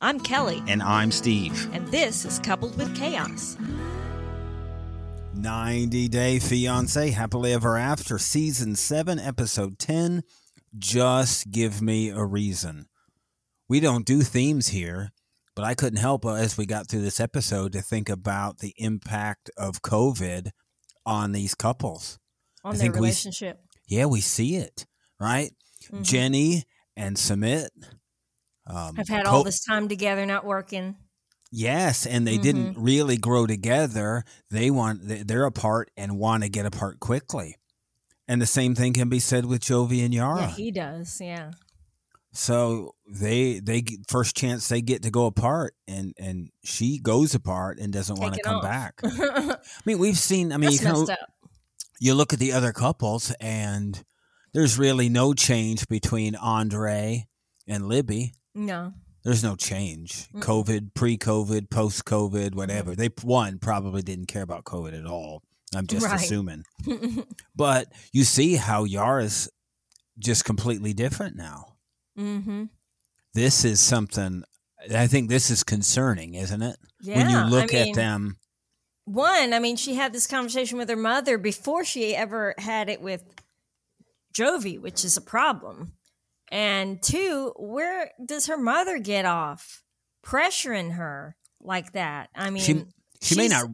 I'm Kelly, And I'm Steve. and this is Coupled with Chaos. 90 Day Fiance Happily Ever After, Season 7, Episode 10. Just give me a reason. We don't do themes here, but I couldn't help uh, as we got through this episode to think about the impact of COVID on these couples. On I their think we- relationship. Yeah, we see it, right? Mhm. Jenny and Sumit. Um, I've had co- all this time together not working. Yes, and they didn't really grow together. They want they- they're apart and want to get apart quickly. And the same thing can be said with Jovi and Yara. Yeah, he does. Yeah. so they they first chance they get to go apart, and and she goes apart and doesn't want to come off. back. I mean, we've seen. I mean, That's messed up. you look at the other couples, and there's really no change between Andre and Libby. No. There's no change. Mm-mm. COVID, pre-COVID, post-COVID, whatever. They one probably didn't care about COVID at all. I'm just Right. assuming. But you see how Yara's just completely different now. mm-hmm. This is something I think this is concerning, isn't it? Yeah. when you I look mean, at them. One, I mean, she had this conversation with her mother before she ever had it with Jovi, which is a problem. And two, where does her mother get off pressuring her like that? I mean, She she may not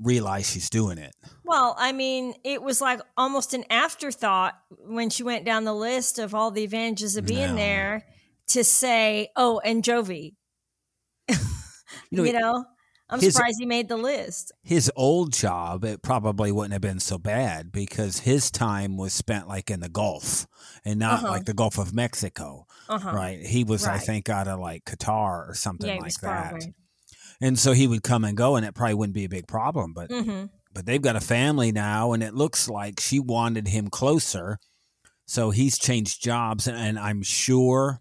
realize she's doing it. Well, I mean, it was like almost an afterthought when she went down the list of all the advantages of being No. there to say, "Oh, and Jovi." You You know, know, I'm his- surprised he made the list. his old job it probably wouldn't have been so bad because his time was spent like in the Gulf and not Uh-huh. like the Gulf of Mexico. Uh-huh. right? He was, I think, out of like Qatar or something Yeah, like that. And so he would come and go, and it probably wouldn't be a big problem. But hmm but they've got a family now, and it looks like she wanted him closer, so he's changed jobs, and, and I'm sure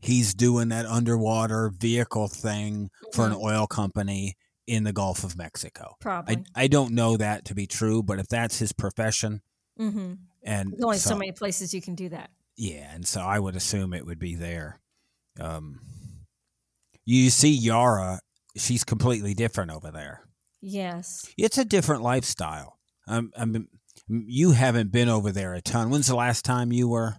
he's doing that underwater vehicle thing for an Mhm. oil company in the Gulf of Mexico. Probably. I I don't know that to be true, but if that's his profession, hmm and There's only so, so- many places you can do that. Yeah, and so I would assume it would be there. Um, you see Yara, she's completely different over there. Yes. It's a different lifestyle. Um, I mean, you haven't been over there a ton. When's the last time you were?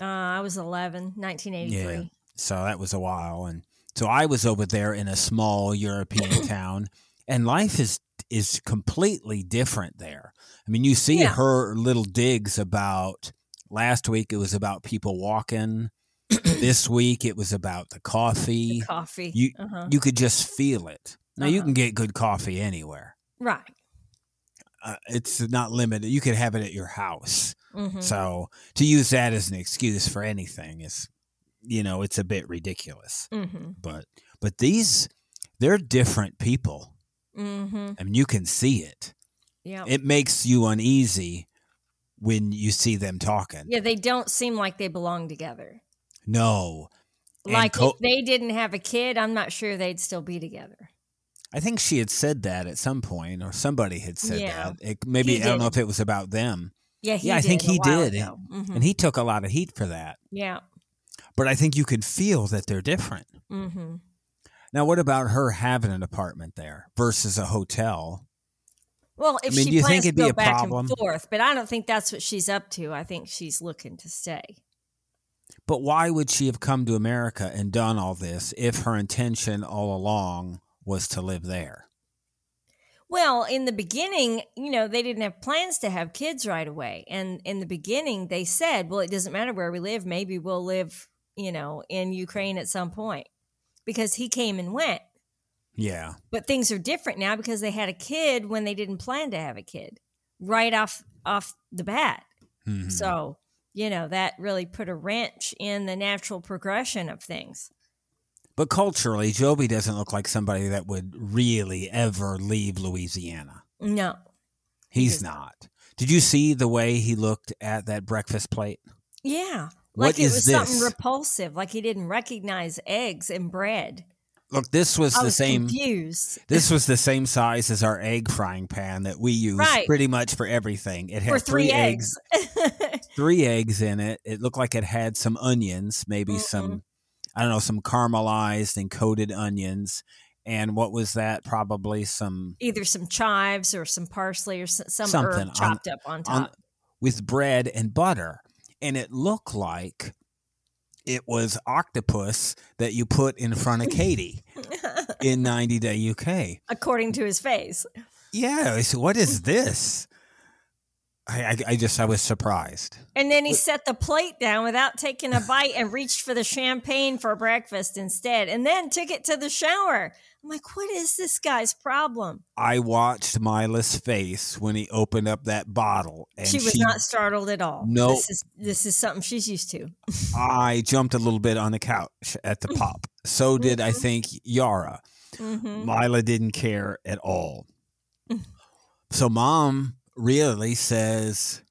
Uh, I was 11, 1983. Yeah. So that was a while, and so I was over there in a small European town, and life is is completely different there. I mean, you see Yeah. her little digs about last week. It was about people walking. this week it was about the coffee. Coffee. You uh-huh. you could just feel it. Now you Uh-huh. can get good coffee anywhere. right. Uh, it's not limited. You could have it at your house. hmm So to use that as an excuse for anything is, you know, it's a bit ridiculous. hmm But but these, they're different people. hmm I mean, you can see it. Yeah. It makes you uneasy when you see them talking. yeah, they don't seem like they belong together. No, Like co- if they didn't have a kid, I'm not sure they'd still be together. I think she had said that at some point, or somebody had said Yeah. that. It, maybe I don't know if it was about them. Yeah, he Yeah, I did think he did. ago. Mhm. and he took a lot of heat for that. yeah. But I think you can feel that they're different. hmm Now, what about her having an apartment there versus a hotel? Well, if mean, she plans to be go a back problem? and forth, but I don't think that's what she's up to. I think she's looking to stay. But why would she have come to America and done all this if her intention all along was to live there? Well, in the beginning, you know, they didn't have plans to have kids right away. And in the beginning, they said, well, it doesn't matter where we live. Maybe we'll live, you know, in Ukraine at some point because he came and went. Yeah. But things are different now because they had a kid when they didn't plan to have a kid right off off the bat. Mhm. So, you know, that really put a wrench in the natural progression of things. But culturally, Jovi doesn't look like somebody that would really ever leave Louisiana. No. He's not. Did you see the way he looked at that breakfast plate? Yeah. What like it was this? something repulsive, like he didn't recognize eggs and bread. Look, this was I the was same. confused. This was the same size as our egg frying pan that we use Right. pretty much for everything. It had For three eggs. three eggs in it. It looked like it had some onions, maybe some I don't know, some caramelized and coated onions. And what was that? Probably some Either some chives or some parsley or some Something herb on- chopped up on on top. with bread and butter. And it looked like it was octopus that you put in front of Katie in 90 Day UK. According to his face. Yeah. I said, what is this? I, I, I just, I was surprised. And then he set the plate down without taking a bite and reached for the champagne for breakfast instead, and then took it to the shower. I'm like, what is this guy's problem? I watched Mylah's face when he opened up that bottle. And she was not startled at all. Nope. This is this is something she's used to. I jumped a little bit on the couch at the pop. So did I Mhm. think Yara. hmm Mila didn't care at all. So mom really says,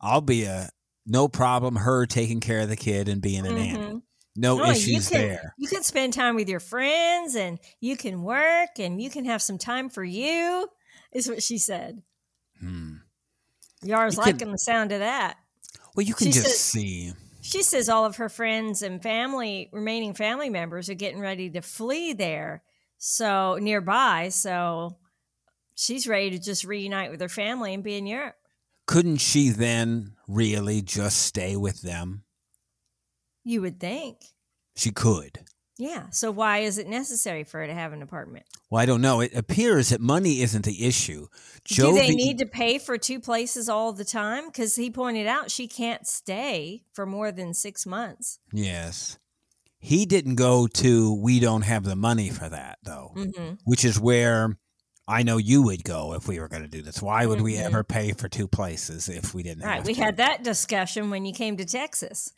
I'll be a no problem, her taking care of the kid and being an aunt, No Oh, you issues can- there. You can spend time with your friends, and you can work, and you can have some time for you. Is what she said. Hmm. Yara's You can- liking the sound of that. Well, you can She just says- see. She says all of her friends and family, remaining family members, are getting ready to flee there, so nearby. So she's ready to just reunite with her family and be in Europe. Couldn't she then really just stay with them? You would think, She could. yeah. So why is it necessary for her to have an apartment? Well, I don't know. It appears that money isn't the issue. Do they need to pay for two places all the time? Because he pointed out she can't stay for more than six months. Yes. He didn't go to we don't have the money for that though, hmm which is where I know you would go if we were going to do this. Why would we Mhm. ever pay for two places if we didn't Right. We to? had that discussion when you came to Texas.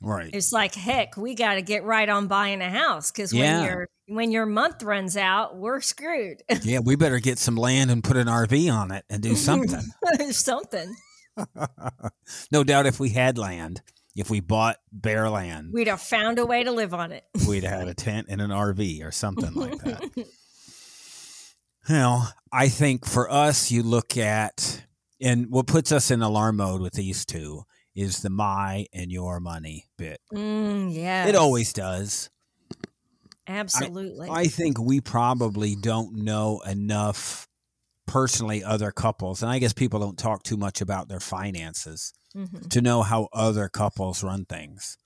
right. It's like, heck, we got to get right on buying a house because Yeah. when your when your month runs out, we're screwed. yeah, we better get some land and put an RV on it and do something. Something. no doubt if we had land, if we bought bare land, We'd have found a way to live on it. we'd have had a tent and an RV or something like that. Well, I think for us, you look at, and what puts us in alarm mode with these two is the my and your money bit. Mm, yeah. It always does. Absolutely. I think we probably don't know enough personally other couples, and I guess people don't talk too much about their finances Mhm. to know how other couples run things.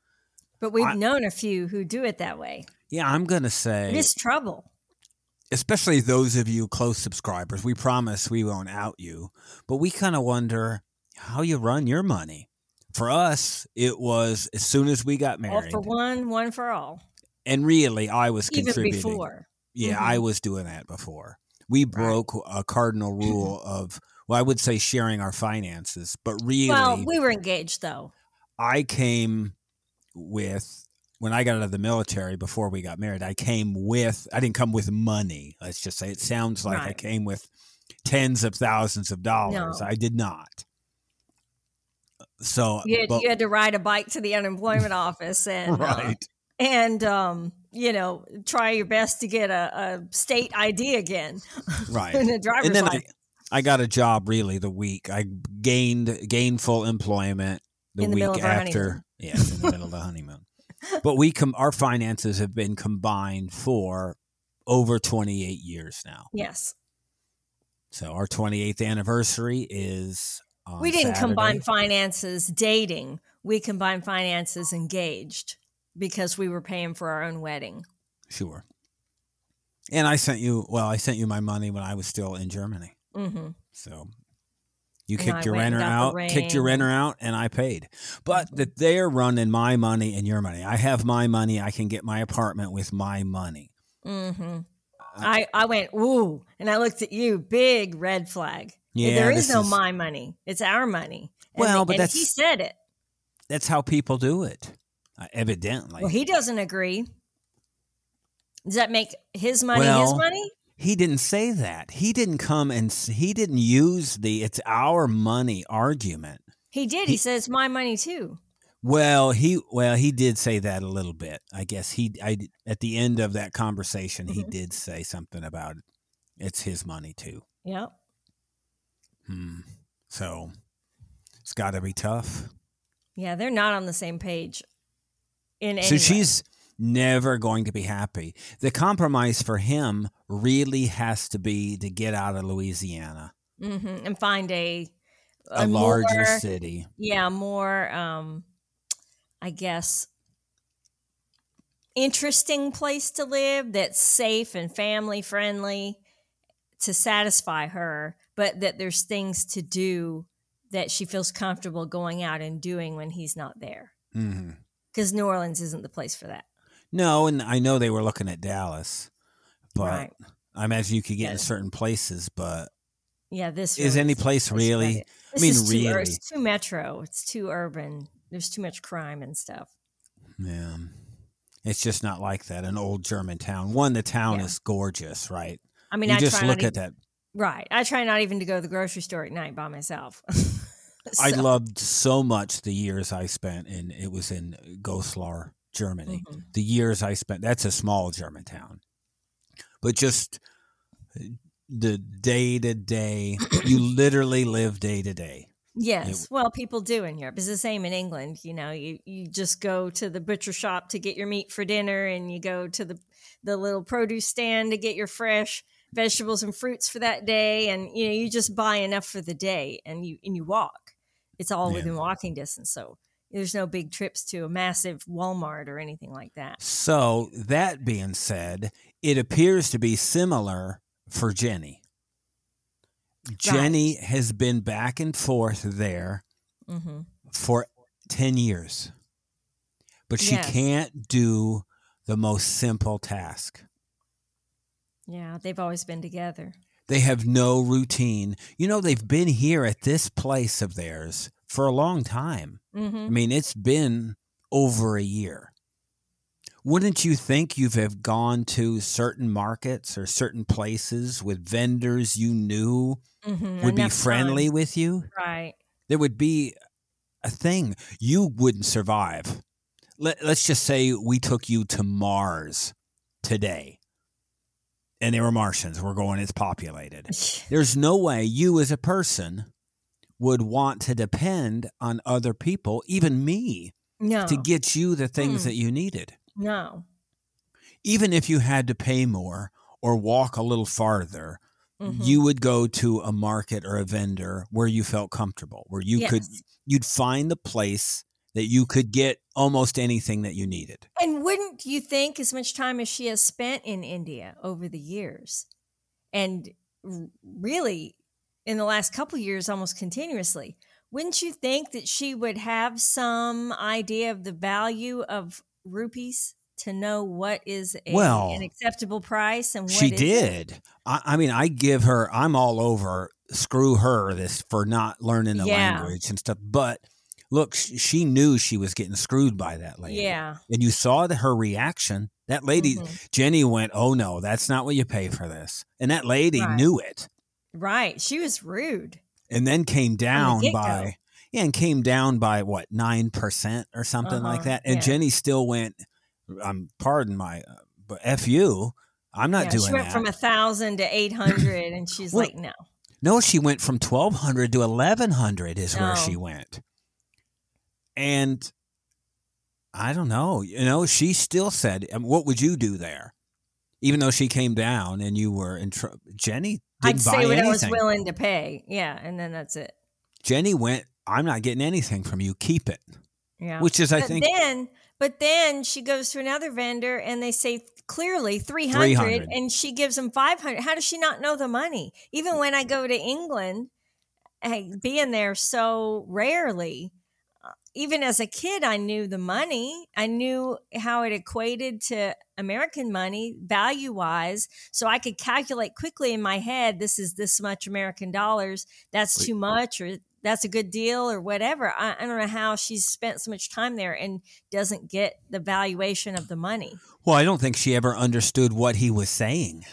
But we've I- known a few who do it that way. Yeah, I'm going to say. It's trouble. Especially those of you close subscribers, we promise we won't out you, but we kind of wonder how you run your money. For us, it was as soon as we got All married, for one, one for all. and really, I was Even contributing. before. Yeah, Mhm. I was doing that before. We broke a cardinal rule of, well, I would say sharing our finances, but really, Well, we were engaged though. I came with when I got out of the military before we got married. I came with I didn't come with money. Let's just say it sounds like I came with tens of thousands of dollars. No. I did not. So, You had, but- you had to ride a bike to the unemployment office and uh, right, and um, you know try your best to get a, a state ID again right. and a driver's and then I. I got a job really the week I gained gainful employment the the week middle of our after. Yes, in the middle of the honeymoon. But we com- our finances have been combined for over 28 years now. yes, So our 28th anniversary is on we didn't combine finances dating. We combined finances engaged because we were paying for our own wedding. Sure. And I sent you well, I sent you my money when I was still in Germany. hmm So you And kicked I your renter out, kicked your renter out, and I paid. But that they're running my money and your money. I have my money. I can get my apartment with my money. hmm I, I went, ooh, and I looked at you, big red flag. Yeah, there is no is- my money. It's our money. And Well, the- but that's- he said it. That's how people do it. Uh, evidently. Well, he doesn't agree. Does that make his money his money? He didn't say that. He didn't come and he didn't use the it's our money argument. He did. He, he- says my money too. Well, he well he did say that a little bit. I guess he I at the end of that conversation he Mhm. did say something about it's his money too. Yep. Hmm. So it's got to be tough. Yeah, they're not on the same page. In any So way. Never going to be happy. The compromise for him really has to be to get out of Louisiana, hmm and find a a, larger more, city. yeah, more um, I guess interesting place to live that's safe and family friendly to satisfy her, but that there's things to do that she feels comfortable going out and doing when he's not there. hmm Because New Orleans isn't the place for that. No, and I know they were looking at Dallas, but right. I imagine you could get Yeah. in certain places. But Yeah, this is really any place really? I mean, too, really? it's too metro. It's too urban. There's too much crime and stuff. Yeah, it's just not like that. An old German town. One, the town Yeah. is gorgeous, right? I mean, you I just look at that. right. I try not even to go to the grocery store at night by myself. I loved so much the years I spent in. It was in Goslar, Germany. Mhm. The years I spent. That's a small German town, but just the day to day. You literally live day to day. Yes. well, people do in Europe. It's the same in England. You know, you, you just go to the butcher shop to get your meat for dinner and you go to the, the little produce stand to get your fresh vegetables and fruits for that day. And, you know, you just buy enough for the day and you, and you walk. It's all Yeah. within walking distance. So there's no big trips to a massive Walmart or anything like that. So that being said, it appears to be similar for Jenny. Jenny has been back and forth there hmm for 10 years. But she Yes. can't do the most simple task. Yeah. They've always been together. They have no routine. You know, they've been here at this place of theirs for a long time. hmm I mean, it's been over a year. Wouldn't you think you've have gone to certain markets or certain places with vendors you knew hmm would be friendly with you? Right. There would be a thing you wouldn't survive. Let, let's just say we took you to Mars today and they were Martians. We're going, it's populated. There's no way you as a person would want to depend on other people, even me, no. to get you the things Hmm. that you needed. no. Even if you had to pay more or walk a little farther, Mhm. you would go to a market or a vendor where you felt comfortable, where you could you'd find the place that you could get almost anything that you needed. And wouldn't you think, as much time as she has spent in India over the years, and really in the last couple years, almost continuously, wouldn't you think that she would have some idea of the value of rupees to know what is a, Well, an acceptable price and what she did. I, I mean, I give her. I'm all over. Screw her this for not learning the Yeah. language and stuff. But look, she knew she was getting screwed by that lady. Yeah. and you saw the, her reaction. That lady, Mhm. Jenny, went, "Oh no, that's not what you pay for this," and that lady Right. knew it, Right. She was rude. and then came down get-go. by yeah, and came down by what nine percent or something like Uh-huh, that. And yeah. Jenny still went, I'm pardon my, uh, but f you, I'm not Yeah, doing she went that." from a thousand to eight hundred, and she's Well, like, "No, no, she went from twelve hundred to eleven hundred is where she went, and I don't know. You know, she still said, um, "What would you do there?" Even though she came down and you were in trouble, Jenny I'd say what anything. I was willing to pay." Yeah, and then that's it. Jenny went, "I'm not getting anything from you. Keep it." Yeah. Which is, I but think, then, but then she goes to another vendor and they say clearly 300, 300. and she gives them 500. How does she not know the money? Even when I go to England, I, being there so rarely, even as a kid, I knew the money. I knew how it equated to American money value wise. So I could calculate quickly in my head this is this much American dollars. That's too much, or that's a good deal, or whatever. I, I don't know how she's spent so much time there and doesn't get the valuation of the money. well, I don't think she ever understood what he was saying.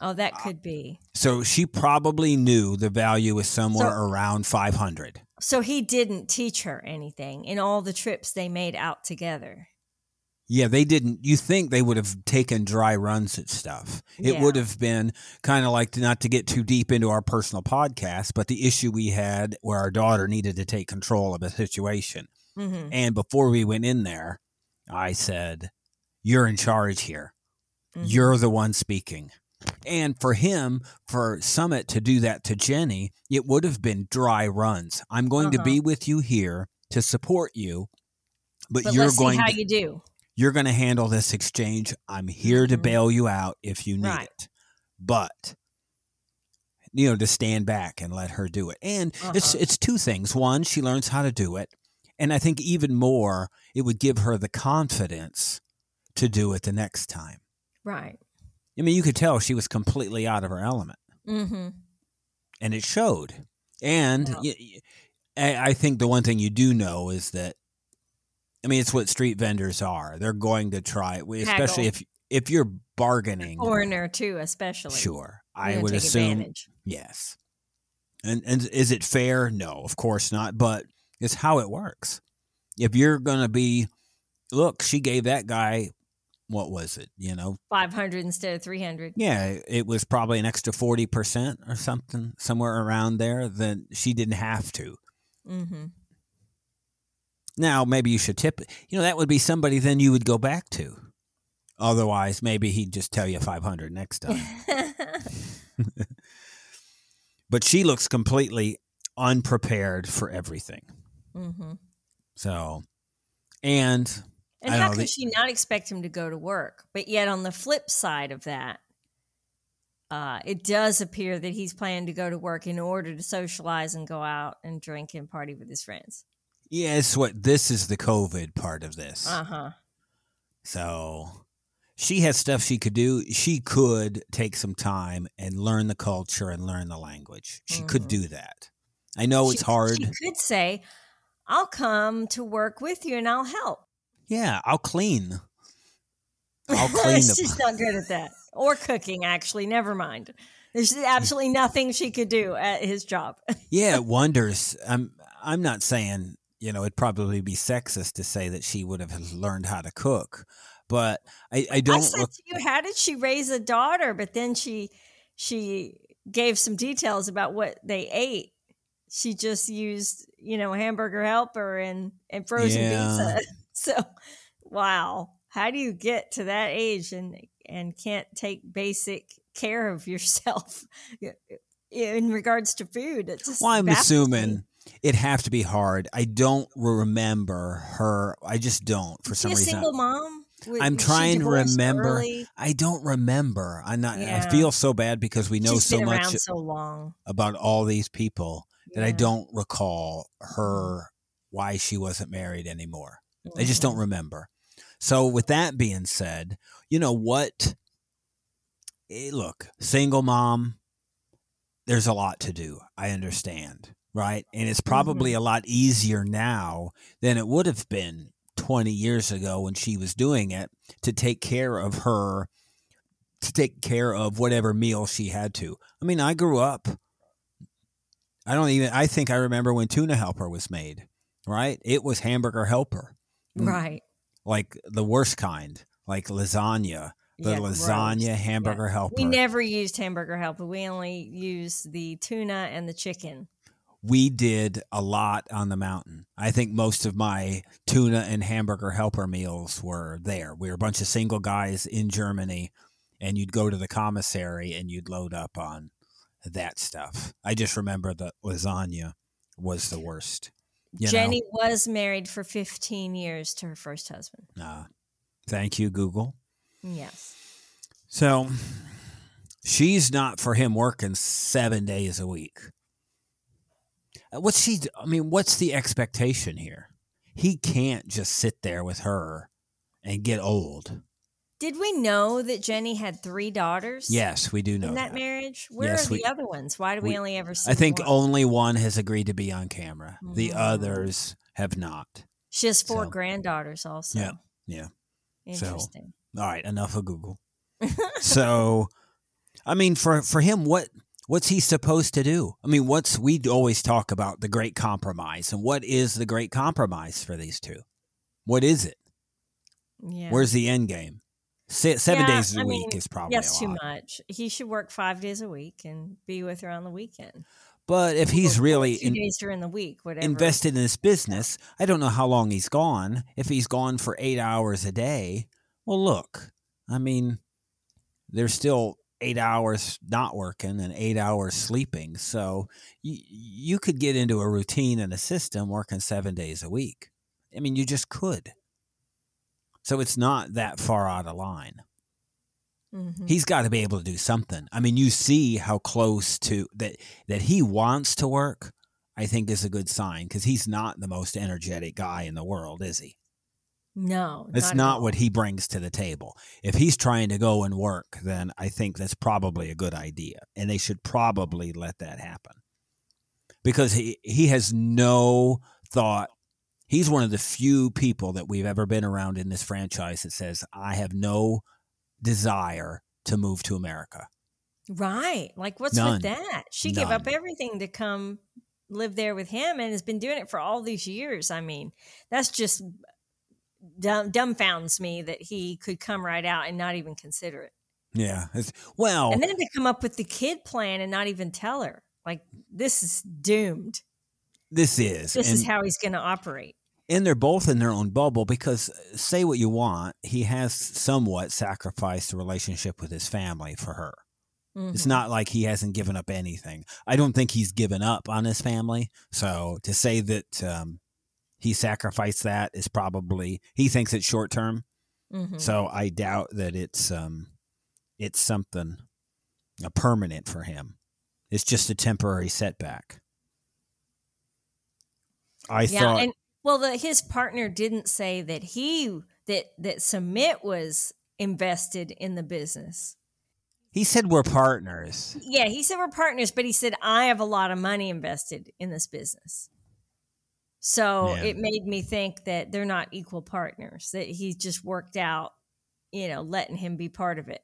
Oh, Uh, that could be. So she probably knew the value was somewhere So- around 500. So he didn't teach her anything in all the trips they made out together. Yeah, they didn't. You think they would have taken dry runs at stuff. It Yeah. would have been kind of like not to get too deep into our personal podcast, but the issue we had where our daughter needed to take control of a situation. hmm And before we went in there, I said, you're in charge here. Mhm. You're the one speaking. And for him, for Sumit to do that to Jenny, it would have been dry runs. I'm going to Uh-huh. be with you here to support you, but, But you're going see how to, you do. you're going to handle this exchange. I'm here to Mhm. bail you out if you need Right. it. But you know, to stand back and let her do it. And it's Uh-huh. it's two things. One, she learns how to do it, and I think even more, it would give her the confidence to do it the next time. Right. I mean, you could tell she was completely out of her element, Mm-hmm. and it showed. And Yeah. y- y- I I think the one thing you do know is that, I mean, it's what street vendors are. They're going to try, especially if if you're bargaining. Foreigner too, especially. Sure, I would assume advantage. yes. And and is it fair? No, of course not. But it's how it works. If you're gonna be, look, she gave that guy, what was it? You know, Five hundred instead of three hundred. Yeah, it was probably an extra 40% or something, somewhere around there that she didn't have to. Mm-hmm. Now, maybe you should tip. You know, that would be somebody then you would go back to. Otherwise, maybe he'd just tell you 500 next time. but she looks completely unprepared for everything. mm-hmm. So, and And how know, could the- she not expect him to go to work? But yet, on the flip side of that, uh, it does appear that he's planning to go to work in order to socialize and go out and drink and party with his friends. yeah, it's what this is the COVID part of this. Uh huh. So she has stuff she could do. She could take some time and learn the culture and learn the language. She could Mhm. do that. I know it's hard. She could say, "I'll come to work with you and I'll help." Yeah, I'll clean. I'll clean. She's not good at that, or cooking. Actually, never mind. There's absolutely nothing she could do at his job. yeah, it wonders. I'm. I'm not saying you know it'd probably be sexist to say that she would have learned how to cook, but I, I I don't. I said look, to you, how did she raise a daughter? But then she she gave some details about what they ate. She just used, you know, hamburger helper and and frozen Yeah. pizza. So, wow, how do you get to that age and and can't take basic care of yourself in regards to food? It just well, I'm me. assuming it'd have to be hard. I don't remember her. I just don't for some a reason. single mom? Was- I'm trying to remember. early? I don't remember. I'm not. I feel so bad because we know She's so much so long about all these people that I Mm-hmm. don't recall her why she wasn't married anymore. I just don't Mhm. remember. So with that being said, you know what? Eh, look, single mom. There's a lot to do. I understand, right? And it's probably Mm-hmm. a lot easier now than it would have been 20 years ago when she was doing it to take care of her to take care of whatever meal she had to. I mean, I grew up I don't even I think I remember when tuna helper was made, right? It was hamburger helper. Mm. Right. Like the worst kind, like lasagna, the Yeah, lasagna gross. hamburger helper. We never used hamburger helper. We only used the tuna and the chicken. we did a lot on the mountain. I think most of my tuna and hamburger helper meals were there. We were a bunch of single guys in Germany, and you'd go to the commissary and you'd load up on that stuff. I just remember the lasagna was the worst. You know? Jenny was married for 15 years to her first husband. Uh, thank you, Google. Yes. So she's not for him working seven days a week. Uh, What's she? I mean, what's the expectation here? He can't just sit there with her and get old. Did we know that Jenny had three daughters? Yes, we do know In that, that. marriage? Where Yes, are the other ones? Why do we, we- only ever see I think one? only one has agreed to be on camera. The Mm. others have not. She has four so- granddaughters also. Yeah, yeah. So- Interesting. All right, enough of Google. so, I mean, for for him, what what's he supposed to do? I mean, what's we always talk about the great compromise, and what is the great compromise for these two? What is it? yeah. Where's the end game? Se- seven Yeah, days a I week mean, is probably That's too much. He should work five days a week and be with her on the weekend. But if he's Or really two in, days during the week, whatever. invested in this business, I don't know how long he's gone. If he's gone for eight hours a day, Well, look, I mean, there's still eight hours not working and eight hours sleeping. So you, you could get into a routine and a system working seven days a week. I mean, you just could. So it's not that far out of line. Mhm. He's got to be able to do something. I mean, you see how close to that that he wants to work. I think is a good sign because he's not the most energetic guy in the world, is he? No, It's at not what he brings to the table. If he's trying to go and work, then I think that's probably a good idea. And they should probably let that happen. Because he, he has no thought. He's one of the few people that we've ever been around in this franchise that says, I have no desire to move to America. Right. Like, what's None. with that? She gave up everything to come live there with him and has been doing it for all these years. I mean, that's just dumb, dumbfounds me that he could come right out and not even consider it. Yeah. It's, well, And then to come up with the kid plan and not even tell her, like, this is doomed. This is. This is how he's going to operate. and they're both in their own bubble because uh, say what you want he has somewhat sacrificed the relationship with his family for her it's Mhm. not like he hasn't given up anything i don't think he's given up on his family so to say that um, he sacrificed that is probably he thinks it's short term Mhm. so i doubt that it's um it's something uh, permanent for him it's just a temporary setback i yeah, thought and well, the, his partner didn't say that he that that Sumit was invested in the business. he said we're partners Yeah, he said we're partners, but he said I have a lot of money invested in this business. So Yeah. it made me think that they're not equal partners. That he just worked out, you know, letting him be part of it.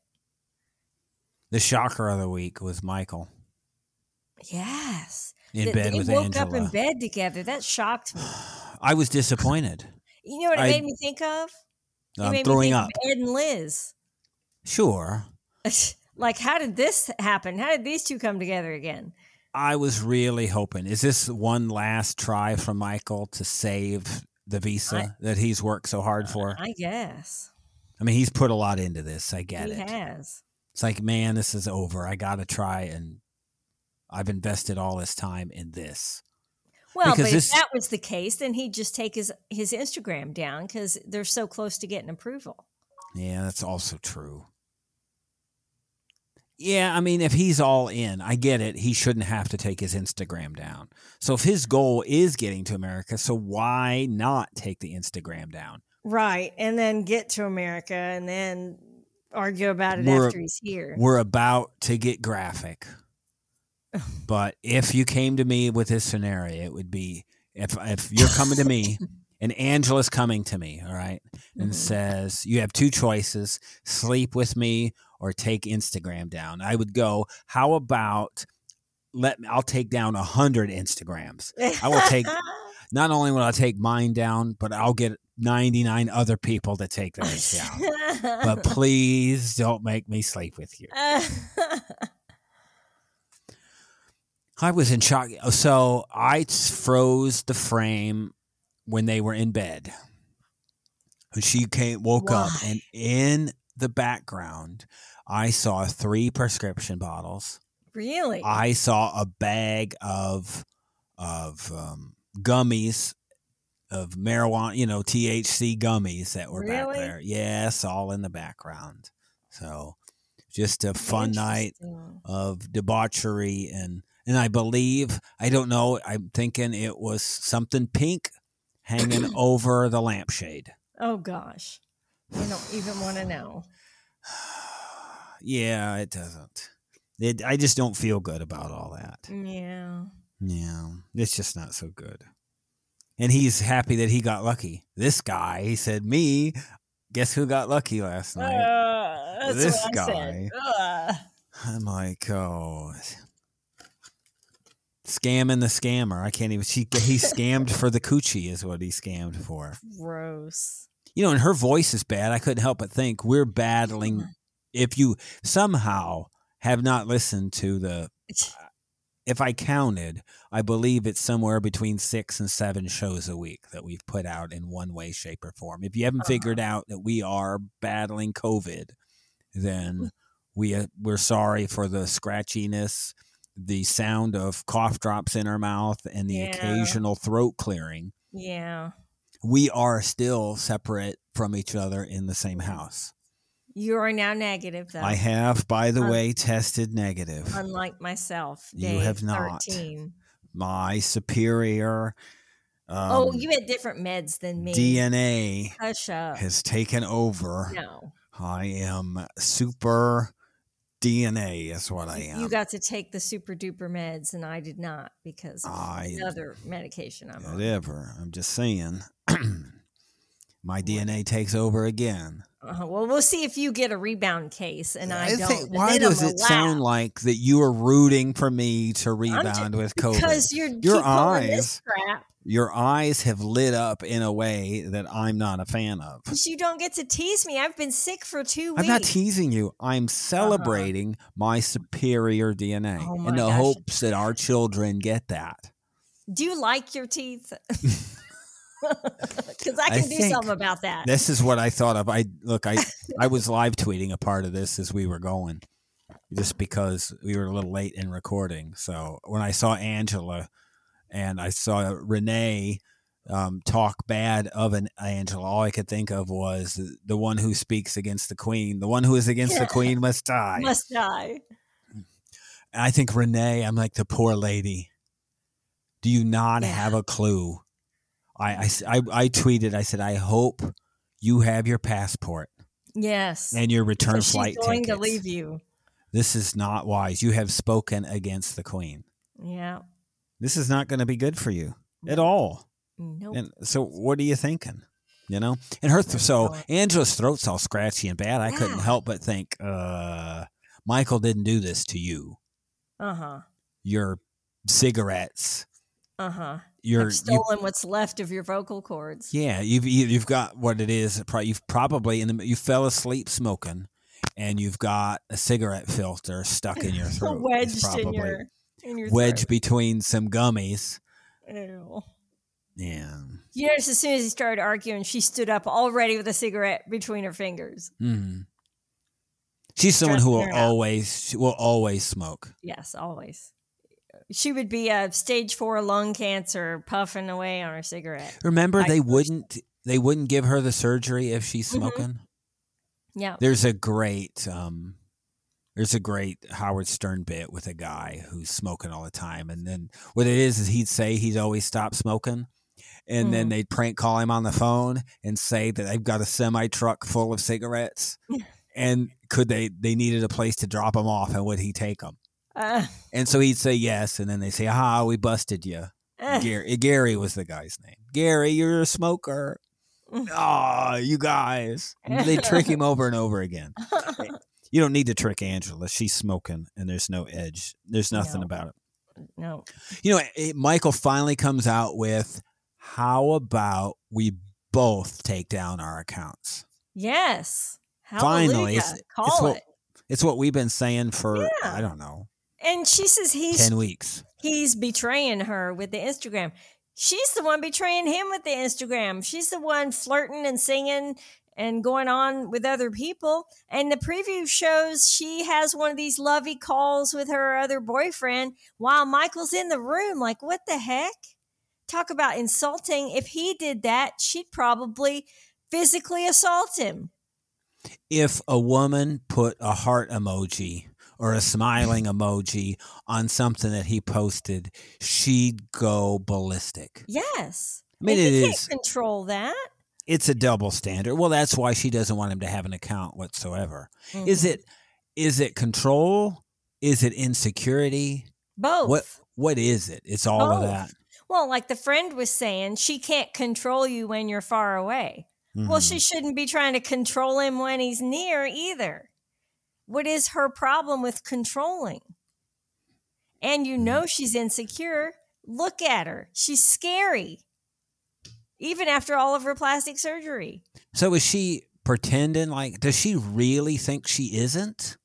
The shocker of the week was Michael Yes, in That bed they with woke up in bed together. That shocked me. I was disappointed. You know what it I- made me think of? It I'm throwing up. Ed and Liz. Sure. like, how did this happen? How did these two come together again? I was really hoping. Is this one last try from Michael to save the visa I- that he's worked so hard uh, for? I guess I mean, he's put a lot into this. I get he it. has. It's like, man, this is over. I got to try and I've invested all this time in this. Well, Because but this- if that was the case, then he'd just take his his Instagram down because they're so close to getting approval. Yeah, that's also true. Yeah, I mean, if he's all in, I get it. He shouldn't have to take his Instagram down. So if his goal is getting to America, so why not take the Instagram down? Right, and then get to America, and then argue about it We're- after he's here. We're about to get graphic. But if you came to me with this scenario, it would be if if you're coming to me and Angela's coming to me, all right, and Mhm. says you have two choices: sleep with me or take Instagram down. I would go. How about let me? I'll take down a hundred Instagrams. I will take- Not only will I take mine down, but I'll get ninety nine other people to take theirs down. But please don't make me sleep with you. I was in shock. So I froze the frame when they were in bed. She came, woke up, and in the background, I saw three prescription bottles. really? I saw a bag of of um, gummies of marijuana, you know, THC gummies that were back there. Yes, all in the background. So just a fun night of debauchery and and I believe I don't know I'm thinking it was something pink hanging over the lampshade. Oh gosh, I don't even want to know. yeah, it doesn't. It, I just don't feel good about all that. Yeah. Yeah, it's just not so good. And he's happy that he got lucky. This guy, he said, "Me, guess who got lucky last night?" Uh, that's This what I said. Ugh. I'm like, oh, scamming the scammer. I can't even. She he scammed for the coochie is what he scammed for. Gross. You know, and her voice is bad. I couldn't help but think we're battling. If you somehow have not listened to the uh, if I counted, I believe it's somewhere between six and seven shows a week that we've put out in one way, shape, or form. If you haven't figured uh-huh. out that we are battling COVID, then mm. we uh, we're sorry for the scratchiness, the sound of cough drops in our mouth, and the Yeah. occasional throat clearing. Yeah. We are still separate from each other in the same house. You are now negative, though. I have, by the Un- way, tested negative. unlike myself. You have not. 13. My superior um, oh, you had different meds than me. DNA Hush up. has taken over. No. I am super DNA, is what I am. You got to take the super duper meds, and I did not because of I- another medication I'm on. Whatever. I'm just saying. My DNA takes over again. Uh-huh. Well, we'll see if you get a rebound case, and I, don't. think- why does it sound like that you are rooting for me to rebound with COVID? Because you're Your pulling this eyes- crap. Your eyes have lit up in a way that I'm not a fan of. You don't get to tease me. I've been sick for two weeks. I'm not teasing you. I'm uh-huh. celebrating my superior DNA Oh my in the gosh. hopes that our children get that. Do you like your teeth? Because I I can do something about that. This is what I thought of. I look, I I was live tweeting a part of this as we were going, just because we were a little late in recording. So when I saw Angela and I saw Renee um, talk bad of an Angela, all I could think of was the one who speaks against the queen. The one who is against the queen must die. Must die. And I think Renee, I'm like the poor lady. Do you not Yeah. have a clue? I I I tweeted, I said, I hope you have your passport Yes. and your return Because flight she's going tickets. to leave you. This is not wise. You have spoken against the queen. Yeah. This is not going to be good for you at all. Nope. And so, what are you thinking? You know, and her. Th- so Angela's throat's all scratchy and bad. I couldn't help but think, uh, Michael didn't do this to you. Uh huh. Your cigarettes. Uh huh. Your I've you stolen what's left of your vocal cords. Yeah, you've you- you've got what it is. You've probably in the you fell asleep smoking, and you've got a cigarette filter stuck in your throat. Wedged probably in your wedged throat. between some gummies. Ew. Yeah. You notice as soon as he started arguing, she stood up already with a cigarette between her fingers. hmm She's someone who will Stressing her out. always she will always smoke. Yes, always. She would be a stage four lung cancer puffing away on her cigarette. Remember, I they wouldn't they wouldn't give her the surgery if she's Mhm. smoking. Yeah. There's a great um there's a great Howard Stern bit with a guy who's smoking all the time and then what it is is he'd say he'd always stopped smoking and then Mhm. they'd prank call him on the phone and say that they've got a semi truck full of cigarettes and could they they needed a place to drop them off and would he take them Uh, and so he'd say yes and then they say ah we busted you eh, Gary Gary was the guy's name. Gary you're a smoker. Oh you guys. They trick him over and over again you don't need to trick Angela. She's smoking, and there's no edge. There's nothing No. about it. no. You know, it, Michael finally comes out with, "How about we both take down our accounts?" Yes. Finally, it's- Call it's what- it. It's what we've been saying for Yeah. I don't know And she says he's ten weeks. he's betraying her with the Instagram. She's the one betraying him with the Instagram. She's the one flirting and singing and going on with other people. And the preview shows she has one of these lovey calls with her other boyfriend while Michael's in the room. Like, what the heck? Talk about insulting. If he did that, she'd probably physically assault him. If a woman put a heart emoji or a smiling emoji on something that he posted, she'd go ballistic. Yes. I mean, And it is. can't control that. It's a double standard. Well, that's why she doesn't want him to have an account whatsoever. Is Mhm. it is it control? Is it insecurity? both? What what is it? It's all of that. Well, like the friend was saying, she can't control you when you're far away. Well, Mhm. she shouldn't be trying to control him when he's near either. What is her problem with controlling? And you know she's insecure. Look at her. She's scary. Even after all of her plastic surgery. So is she pretending like does she really think she isn't?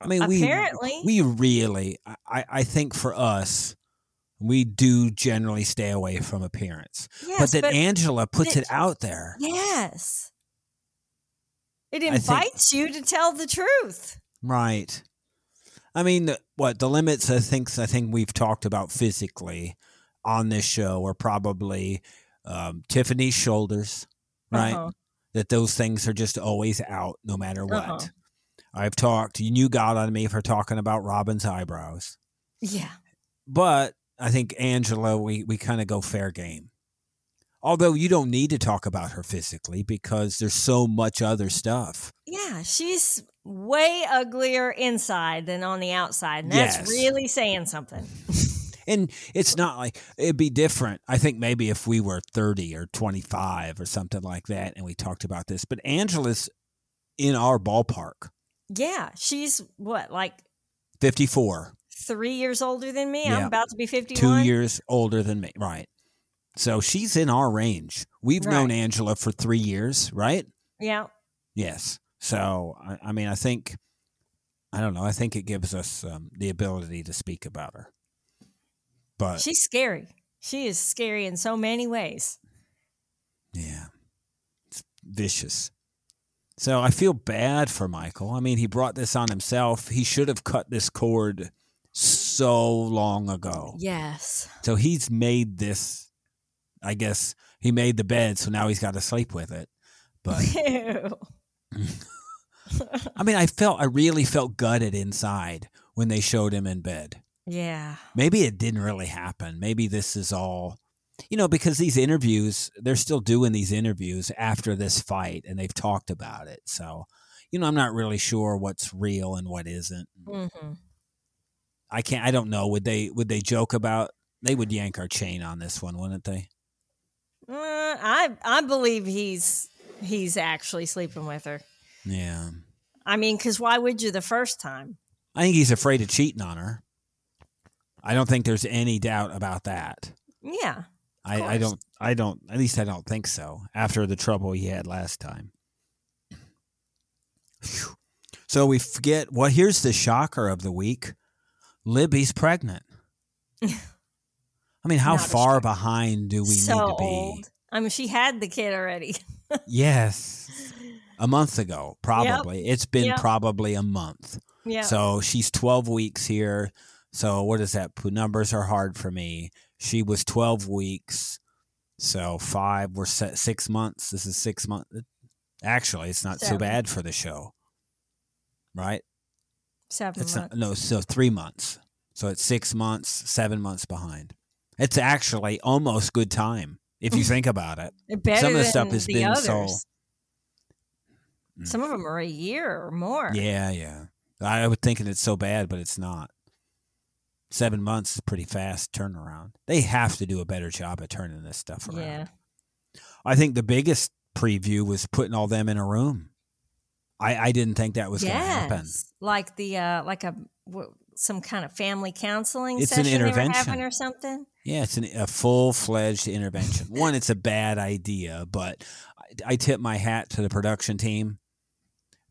I mean, Apparently. we we really, I I think for us, we do generally stay away from appearance. Yes, but that Angela puts it- it out there. yes. It think- invites you to tell the truth. Right. I mean, the- what the limits I think I think we've talked about physically on this show are probably um, Tiffany's shoulders, right? Uh-huh. That those things are just always out no matter what. Uh-huh. I've talked. You knew God on me for talking about Robin's eyebrows, Yeah. but I think Angela, we we kind of go fair game. Although you don't need to talk about her physically because there's so much other stuff. Yeah, she's way uglier inside than on the outside. And Yes. that's really saying something. And it's not like it'd be different. I think maybe if we were 30 or 25 or something like that and we talked about this, but Angela's in our ballpark, Yeah, she's what, like 54, three years older than me? Yeah. I'm about to be 51. two years older than me. Right. So she's in our range. We've known Angela for three years, right? Yeah. Yes. So, I, I mean, I think, I don't know, I think it gives us um, the ability to speak about her. But She's scary. She is scary in so many ways. Yeah. It's vicious. So I feel bad for Michael. I mean, he brought this on himself. He should have cut this cord so long ago. Yes. So he's made this, I guess, he made the bed, so now he's got to sleep with it. But. I mean, I felt, I really felt gutted inside when they showed him in bed. Yeah. maybe it didn't really happen. Maybe this is all, you know, because these interviews, they're still doing these interviews after this fight and they've talked about it. So, you know, I'm not really sure what's real and what isn't. hmm I can't, I don't know. Would they, would they joke about, they would yank our chain on this one, wouldn't they? Uh, I I believe he's he's actually sleeping with her. Yeah. I mean, because why would you the first time? I think he's afraid of cheating on her. I don't think there's any doubt about that. Yeah. I, I don't I don't at least I don't think so after the trouble he had last time. Phew. So we forget well here's the shocker of the week. Libby's pregnant. I mean, how Not far behind do we so need to be? old. I mean, she had the kid already. Yes. A month ago, probably. It's been Yep. probably a month. yeah. So she's 12 weeks here. So what is that? Numbers are hard for me. She was 12 weeks. So five, we're set six months. This is six months. Actually, it's not so Seven. bad for the show. Right? Seven It's months. not, no, so three months. So it's six months, seven months behind. It's actually almost good time if you think about it. Better some of the stuff has the been others. so- Mm. Some of them are a year or more. Yeah, yeah. I was thinking it's so bad, but it's not. Seven months is pretty fast turnaround. They have to do a better job at turning this stuff around. Yeah. I think the biggest preview was putting all them in a room. I, I didn't think that was going to happen. Like the uh like a some kind of family counseling It's an session were intervention. or something. Yeah, it's an, a full fledged intervention. One, it's a bad idea, but I, I tip my hat to the production team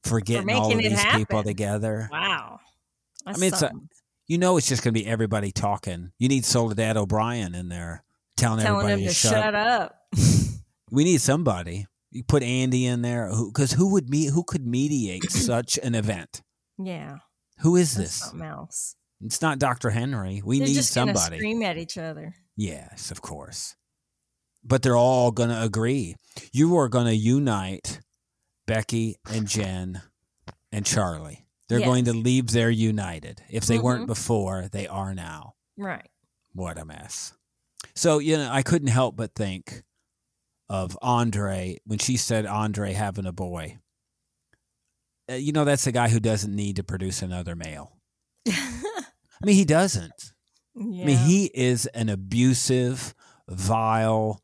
for getting all of these people together. Wow. That's mean, it's a- something. You know, it's just going to be everybody talking. You need Soledad O'Brien in there telling, telling everybody to shut shut up. We need somebody. You put Andy in there because who, would me who could mediate such an event? Yeah. Who is That's this? something else. It's not Dr. Henry. We They're need just somebody. scream at each other. Yes, of course. But they're all going to agree. You are going to unite Becky and Jen and Charlie. They're Yes. going to leave there united. If they Mhm. weren't before, they are now. Right. What a mess. So, you know, I couldn't help but think of Andre when she said Andre having a boy. Uh, you know, that's a guy who doesn't need to produce another male. I mean, he doesn't. yeah. I mean, he is an abusive, vile,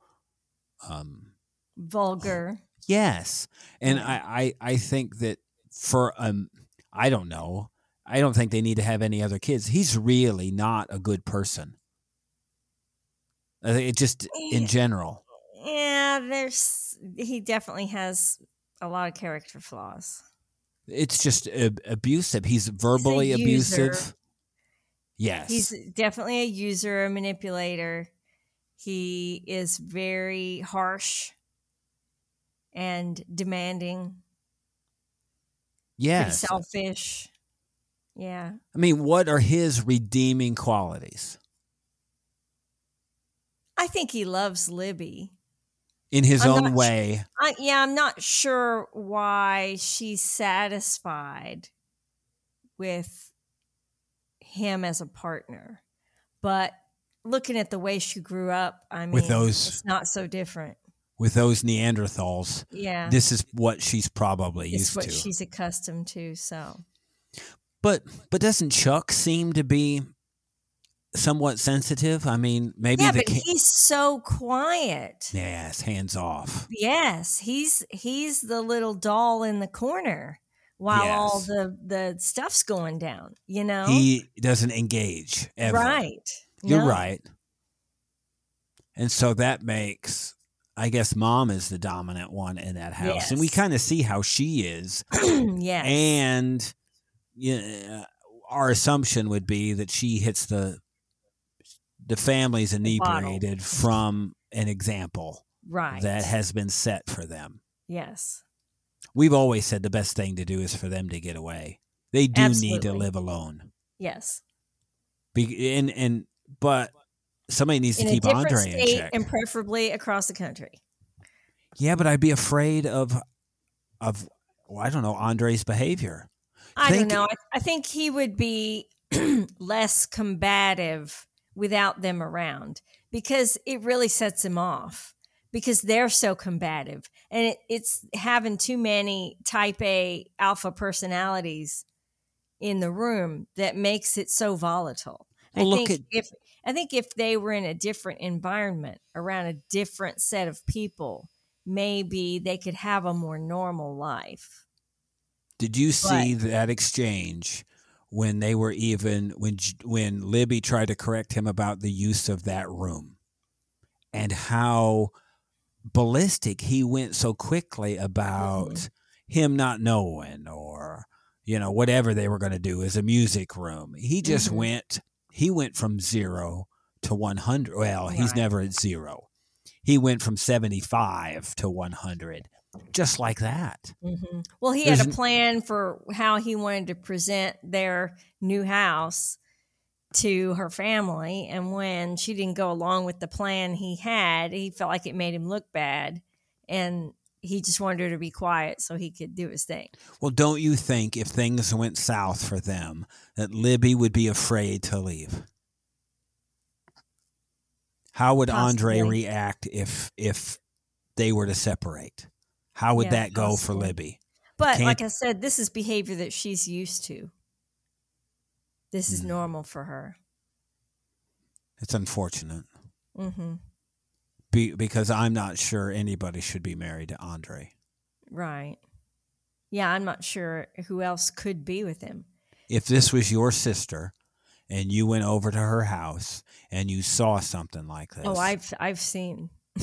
um, vulgar. yes. And I, I, I think that for, um, I don't know. I don't think they need to have any other kids. He's really not a good person. Uh, it just in general. Yeah, there's he definitely has a lot of character flaws. It's just ab- abusive. He's verbally user. abusive. Yes. He's definitely a user, a manipulator. He is very harsh and demanding, yes. selfish. Yeah. I mean, what are his redeeming qualities I think he loves Libby. in his I'm own way? I, yeah, I'm not sure why she's satisfied with him as a partner, but looking at the way she grew up, I mean, With those- it's not so different. With those Neanderthals, Yeah, this is what she's probably it's used what to. she's accustomed to. So But but doesn't Chuck seem to be somewhat sensitive? I mean, maybe yeah, the but ca- he's so quiet. yes, hands off. Yes, he's he's the little doll in the corner while all the the stuff's going down. You know, He doesn't engage ever. right? You're No. right. And so that makes I guess mom is the dominant one in that house. And we kind of see how she is. yes. And yeah, our assumption would be that she hits the the family's The inebriated from an example right. that has been set for them. yes. We've always said the best thing to do is for them to get away. They do need to live alone. Yes. Be, and and but somebody needs In to a keep different Andre in check. and preferably across the country. yeah, but I'd be afraid of of well, I don't know Andre's behavior. I Think- don't know. I, I think he would be less combative without them around because it really sets him off because they're so combative and it, it's having too many type A alpha personalities in the room that makes it so volatile. Well, I look think at- if I think if they were in a different environment around a different set of people, maybe they could have a more normal life. Did you see that exchange when they were even when when Libby tried to correct him about the use of that room and how ballistic he went so quickly about Mhm. him not knowing or you know whatever they were going to do as a music room. He just Mhm. went he went from 0 to 100. Well, he's Right. never at 0. He went from 75 to 100 just like that. hmm Well, he There's had a plan for how he wanted to present their new house to her family. And when she didn't go along with the plan he had, he felt like it made him look bad. And he just wanted her to be quiet so he could do his thing. Well, don't you think if things went south for them, that Libby would be afraid to leave? How would Andre react if if they were to separate? How would Yeah, that go for. Libby? But Can't- like I said, this is behavior that she's used to. This is Mm. normal for her. It's unfortunate hmm be, because I'm not sure anybody should be married to Andre. Right. Yeah, I'm not sure who else could be with him. If this was your sister and you went over to her house and you saw something like this, Oh, I've I've seen.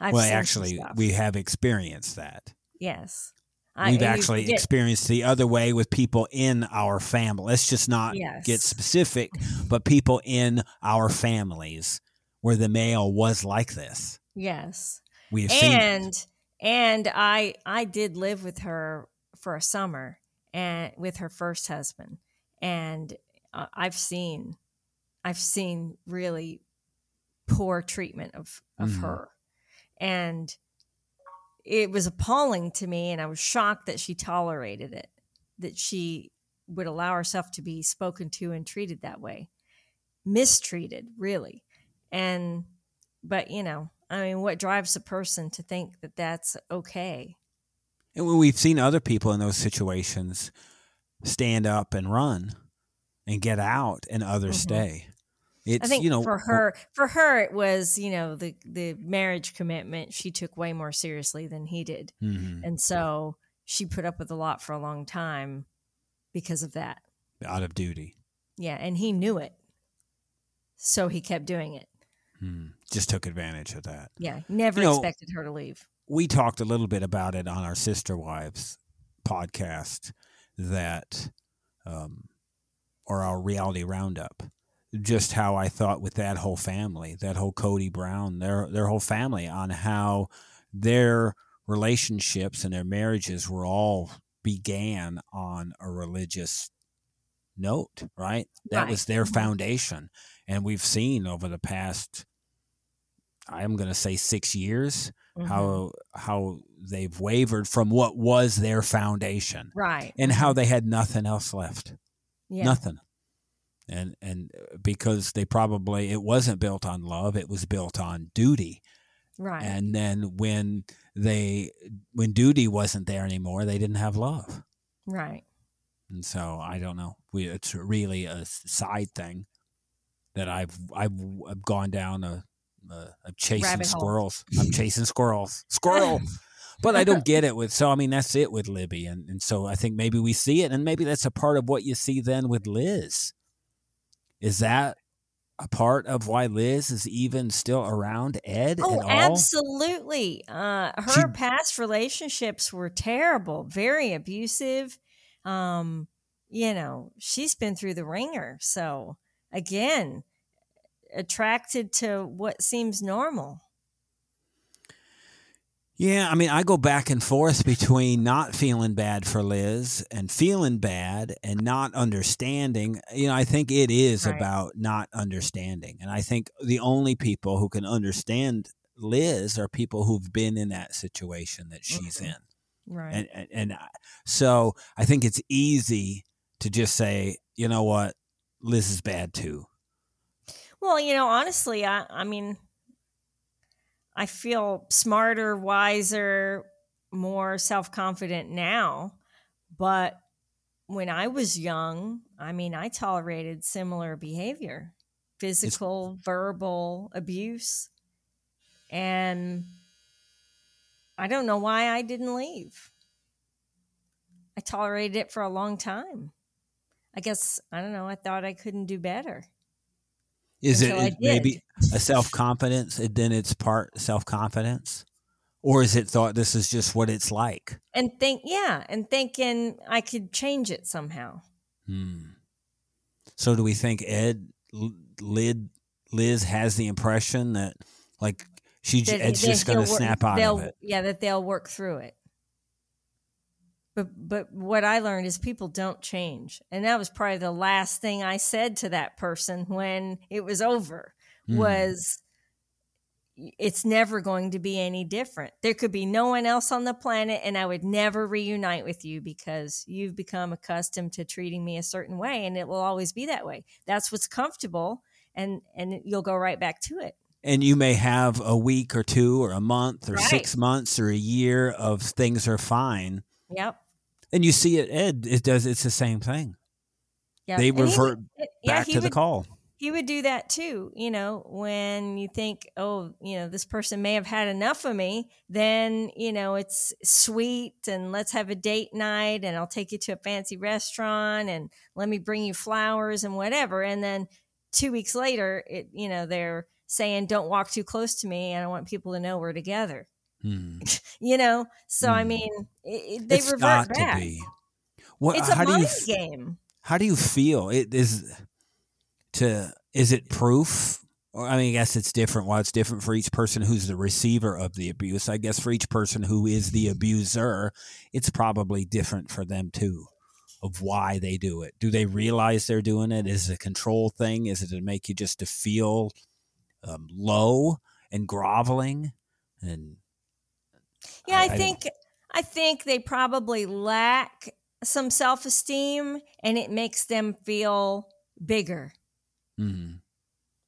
I've well, seen actually, we have experienced that. yes. We've you actually forget- experienced the other way with people in our family. Let's just not get specific, but people in our families where the male was like this. Yes, seen it. and and I I did live with her for a summer and with her first husband, and uh, I've seen I've seen really poor treatment of of Mhm. her, and it was appalling to me, and I was shocked that she tolerated it, that she would allow herself to be spoken to and treated that way, mistreated, really, and but you know, I mean, what drives a person to think that that's okay? And when we've seen other people in those situations stand up and run and get out and others Mhm. stay. It's I think you know for her, for her, it was you know the the marriage commitment she took way more seriously than he did, mhm, and so she put up with a lot for a long time because of that. out of duty. Yeah, and he knew it, so he kept doing it. Hmm, Just took advantage of that. Yeah, never You know- expected her to leave. we talked a little bit about it on our sister wives podcast that, um, or our reality roundup. Just how I thought with that whole family, that whole Cody Brown, their their whole family, on how their relationships and their marriages were all began on a religious note, right? That Right. was their foundation. And we've seen over the past I'm going to say 6 years Mhm. how how they've wavered from what was their foundation right and how they had nothing else left. yeah. Nothing. And and uh, because they probably it wasn't built on love, it was built on duty. right And then when they when duty wasn't there anymore, they didn't have love. right And so I don't know. We it's really a side thing that I've I've, I've gone down a, a I'm chasing Rabbit hole. squirrels. I'm chasing squirrels. Squirrel. but I don't get it with so I mean that's it with Libby and, and so I think maybe we see it and maybe that's a part of what you see then with Liz. Is that a part of why Liz is even still around Ed Oh, at all? absolutely. Uh, her She- past relationships were terrible, very abusive. Um, you know, she's been through the ringer. So, again, attracted to what seems normal. Yeah, I mean, I go back and forth between not feeling bad for Liz and feeling bad and not understanding. You know, I think it is Right. about not understanding. And I think the only people who can understand Liz are people who've been in that situation that she's Mhm. in. Right. And, and, and I- so I think it's easy to just say, you know what, Liz is bad too. Well, you know, honestly, I, I mean, I feel smarter, wiser, more self confident now. But when I was young, I mean, I tolerated similar behavior physical, verbal abuse. And I don't know why I didn't leave. I tolerated it for a long time. I guess, I don't know, I thought I couldn't do better. Is it maybe a self confidence? and Then it's part self confidence, or is it thought this is just what it's like? and think yeah and thinking i could change it somehow Hmm. So do we think Ed Lid Liz has the impression that like she That- Ed's that just going to snap out of it? yeah that they'll work through it but but what i learned is people don't change and that was probably the last thing i said to that person when it was over Hmm. was it's never going to be any different. There could be no one else on the planet, and I would never reunite with you because you've become accustomed to treating me a certain way, and it will always be that way. That's what's comfortable, and and you'll go right back to it. and you may have a week or two or a month or Right. six months or a year of things are fine, Yep. And you see it. Ed it does it's the same thing. Yeah. They And he revert yeah, back he to the would- call. he would do that too you know when you think oh you know this person may have had enough of me then you know it's sweet and let's have a date night and i'll take you to a fancy restaurant and let me bring you flowers and whatever and then two weeks later it you know they're saying don't walk too close to me and i want people to know we're together Hmm. you know? So i Hmm. mean it, they it's revert back. What? it's a how do you game. how do you feel? It is to is it proof? Or i mean i guess it's different. Well it's different for each person who's the receiver of the abuse i guess for each person who is the abuser it's probably different for them too of why they do it. Do they realize they're doing it? Is it a control thing? Is it to make you just to feel um, low and groveling? And Yeah, I- I, I think I think they probably lack some self-esteem and it makes them feel bigger. mm,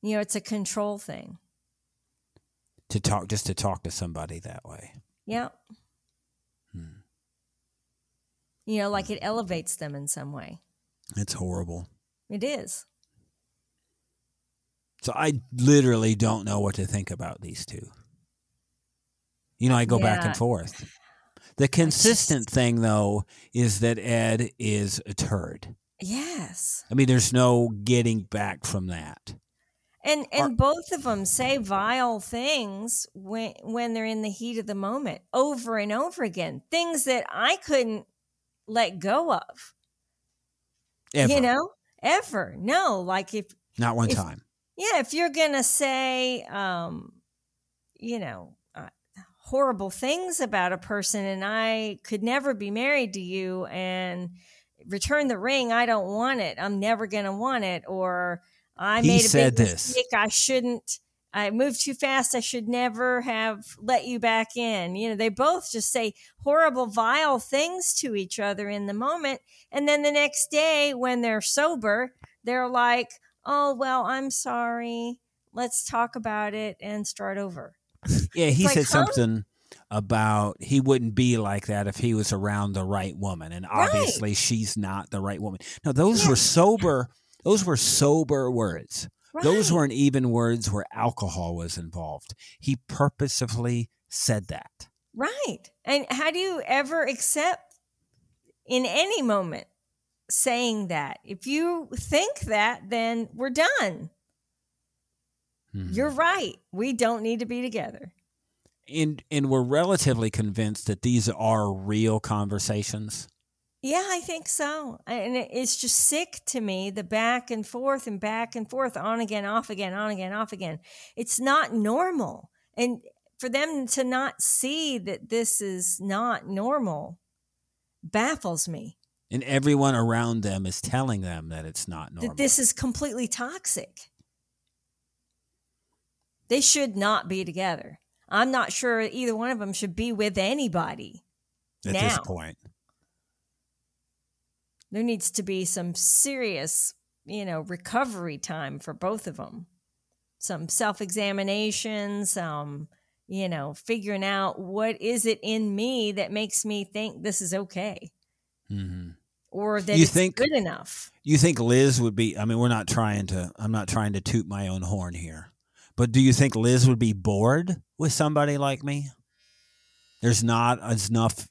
You know, it's a control thing. to talk just to talk to somebody that way Yeah. Hmm. You know, like it elevates them in some way. it's horrible It is. So I literally don't know what to think about these two. You know, I go back and forth. The consistent thing, though, is that Ed is a turd. Yes. I mean, there's no getting back from that. And Are- and both of them say vile things when when they're in the heat of the moment over and over again. Things that I couldn't let go of. Ever. You know, ever. No, like if Not one if- time. yeah, if you're gonna say, um, you know, horrible things about a person, and I could never be married to you, and return the ring, I don't want it. I'm never gonna want it, or I He made a big this. mistake. I shouldn't. I moved too fast. I should never have let you back in. You know, they both just say horrible, vile things to each other in the moment. And then the next day, when they're sober, they're like, oh, well, I'm sorry. Let's talk about it and start over. Yeah, he like, said something about he wouldn't be like that if he was around the right woman, and Right. obviously she's not the right woman. Now, those Yeah. were sober. Those were sober words. Those weren't even words where alcohol was involved. He purposefully said that. Right. And how do you ever accept in any moment saying that? If you think that, then we're done. Mhm. You're right. We don't need to be together. And and we're relatively convinced that these are real conversations. Yeah, I think so. And it's just sick to me the back and forth and back and forth, on again, off again, on again, off again. It's not normal. And for them to not see that this is not normal baffles me. And everyone around them is telling them that it's not normal. that this is completely toxic. They should not be together. I'm not sure either one of them should be with anybody. at now. this point. There needs to be some serious, you know, recovery time for both of them. Some self-examination, some, you know, figuring out what is it in me that makes me think this is okay hmm or that You it's think- good enough. You think Liz would be? I mean, we're not trying to. I'm not trying to toot my own horn here, but do you think Liz would be bored with somebody like me? There's not enough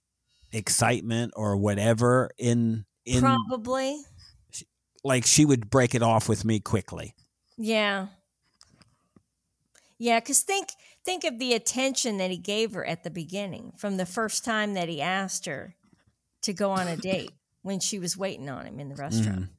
excitement or whatever in in Probably. like she would break it off with me quickly. Yeah. Yeah, because think think of the attention that he gave her at the beginning, from the first time that he asked her to go on a date when she was waiting on him in the restaurant. Mhm.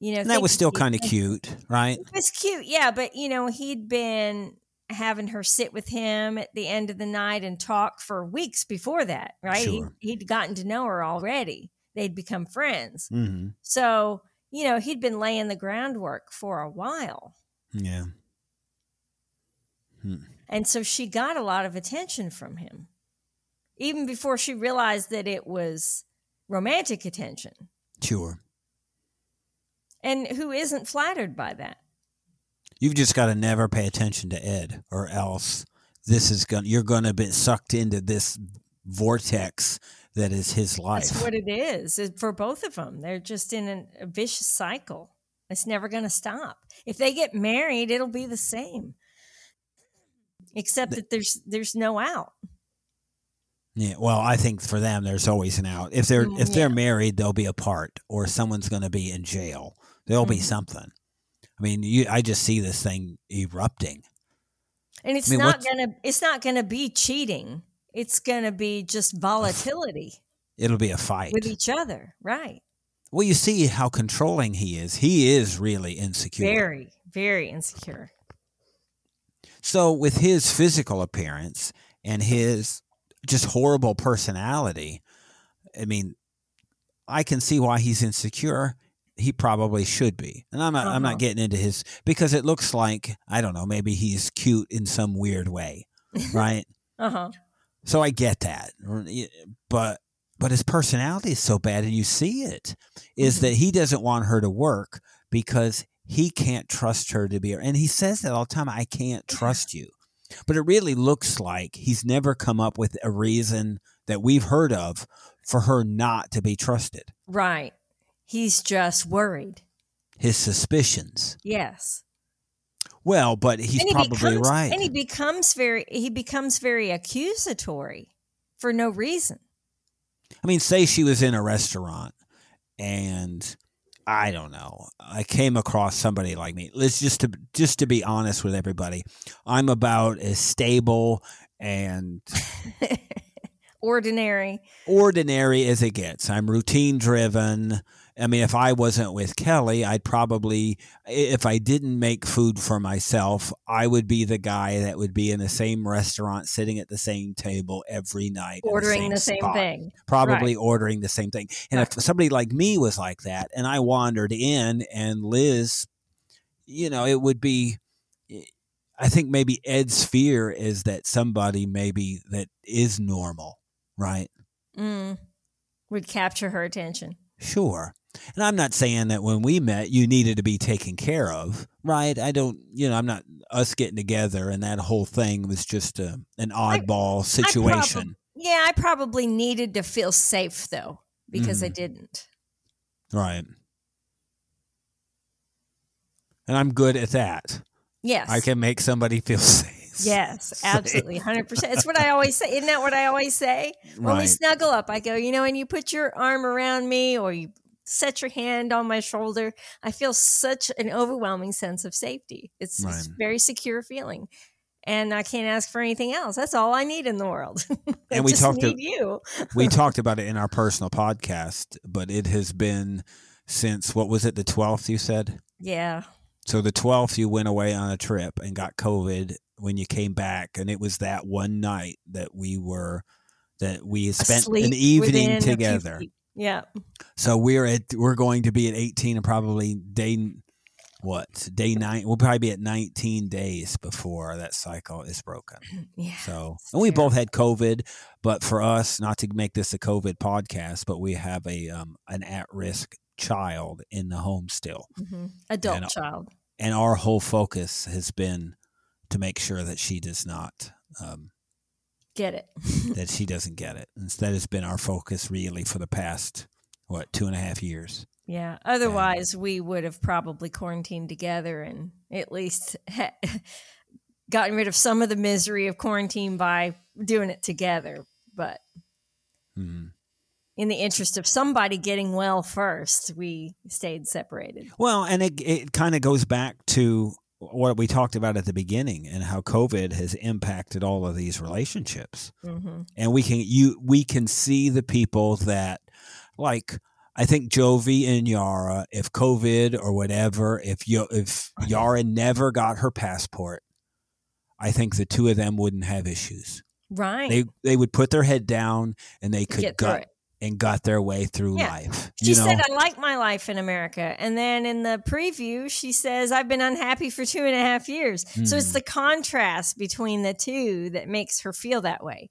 You know, And that was still kind of cute, right? It was cute, yeah, but you know, he'd been having her sit with him at the end of the night and talk for weeks before that, right? Sure. He, he'd gotten to know her already. They'd become friends. hmm So, you know, he'd been laying the groundwork for a while. Yeah. Hmm. And so she got a lot of attention from him, even before she realized that it was romantic attention. Sure. And who isn't flattered by that? You've just got to never pay attention to Ed, or else this is going. You're going to be sucked into this vortex that is his life. That's what it is for both of them. They're just in an, a vicious cycle. It's never going to stop. If they get married, it'll be the same, except that there's there's no out. Yeah, well, I think for them, there's always an out. If they're Mm, if they're married, they'll be apart, or someone's going to be in jail. There'll be Mhm. something. I mean, you, I just see this thing erupting. And it's I mean, not gonna it's not gonna be cheating. It's gonna be just volatility It'll be a fight. with each other, right? Well, you see how controlling he is. He is really insecure. Very, very insecure. So, with his physical appearance and his just horrible personality, I mean, I can see why he's insecure. He probably should be, and I'm not. I'm Uh-huh. not getting into his because it looks like I don't know. Maybe he's cute in some weird way, right? Uh huh. so I get that, but but his personality is so bad, and you see it is Mhm. that he doesn't want her to work because he can't trust her to be and he says that all the time i can't trust you but it really looks like he's never come up with a reason that we've heard of for her not to be trusted Right. He's just worried. his suspicions Yes. well but he's he probably becomes, right And he becomes very he becomes very accusatory for no reason. i mean say she was in a restaurant and i don't know i came across somebody like me let's just to just to be honest with everybody i'm about as stable and Ordinary. ordinary as it gets. I'm routine driven I mean, if I wasn't with Kelly, I'd probably, if I didn't make food for myself, I would be the guy that would be in the same restaurant, sitting at the same table every night, Ordering the same spot, thing. probably ordering the same thing. And if somebody like me was like that, and I wandered in, and Liz, you know, it would be. I think maybe Ed's fear is that somebody maybe that is normal, right? Mm. Would capture her attention. Sure. And I'm not saying that when we met you needed to be taken care of, right? I don't, you know, I'm not us getting together and that whole thing was just a, an oddball situation. Yeah, I probably needed to feel safe though, because I Mhm. didn't. right. And I'm good at that. Yes. I can make somebody feel safe. Yes, absolutely, hundred percent. It's what I always say. Isn't that what I always say when we snuggle up? I go, you know, when you put your arm around me or you set your hand on my shoulder, I feel such an overwhelming sense of safety. It's, it's a very secure feeling, and I can't ask for anything else. That's all I need in the world. And we talked to- you. we talked about it in our personal podcast, but it has been since what was it, the 12th you said? Yeah, So the 12th, you went away on a trip and got COVID when you came back. And it was that one night that we were, that we spent Asleep an evening together. Yeah, So we're at, we're going to be at 18 and probably day, what, day nine? We'll probably be at 19 days before that cycle is broken. yeah. So, and we terrible. both had COVID, but for us, not to make this a COVID podcast, but we have a, um, an at risk child in the home still. Mhm. adult And- child. and our whole focus has been to make sure that she does not um, Get it? that she doesn't get it and that has been our focus really for the past what two and a half years Yeah. Otherwise, we would have probably quarantined together and at least ha- gotten rid of some of the misery of quarantine by doing it together. But Mhm. in the interest of somebody getting well first, we stayed separated. well and it, it kind of goes back to what we talked about at the beginning and how covid has impacted all of these relationships hmm and we can you we can see the people that like I think Jovi and Yara, if COVID or whatever, if you if Yara never got her passport, I think the two of them wouldn't have issues. Right. They they would put their head down and they could Get through gut it. And got their way through Yeah. life. She you know, said, I like my life in America. And then in the preview, she says, I've been unhappy for two and a half years. So it's Hmm. the contrast between the two that makes her feel that way.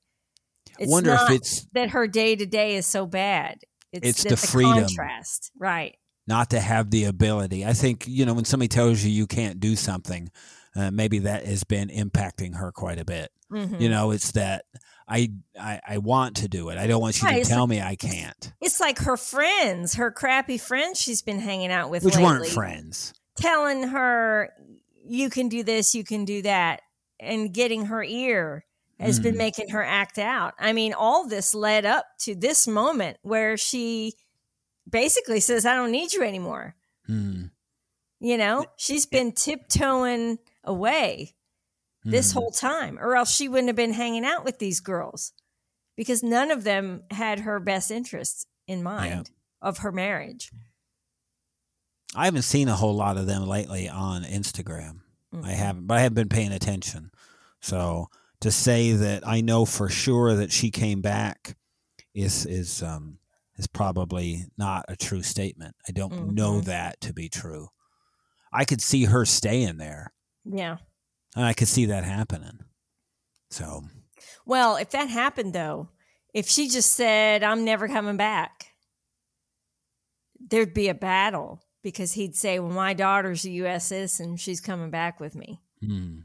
I It's wonder not if it's that her day to day is so bad. It's, It's that the freedom. contrast. Right. not to have the ability. I think you know when somebody tells you you can't do something, uh, maybe that has been impacting her quite a bit. Mhm. You know, it's that I, I I want to do it. I don't want you Right, to tell me I can't. It's like her friends, her crappy friends she's been hanging out with Which lately, weren't friends. telling her, you can do this, you can do that, and getting her ear has been Mhm. making her act out. I mean, all this led up to this moment where she basically says, I don't need you anymore. Hmm. You know, she's been tiptoeing away this Mhm. whole time, or else she wouldn't have been hanging out with these girls because none of them had her best interests in mind of her marriage. I haven't seen a whole lot of them lately on Instagram. I Mhm. haven't, but I haven't been paying attention. So to say that I know for sure that she came back is is um is probably not a true statement. I don't know Mhm. that to be true. I could see her staying there. Yeah. And I could see that happening. So Well, if that happened though, if she just said, I'm never coming back, there'd be a battle because he'd say, Well, my daughter's a U.S. citizen. She's coming back with me. hmm.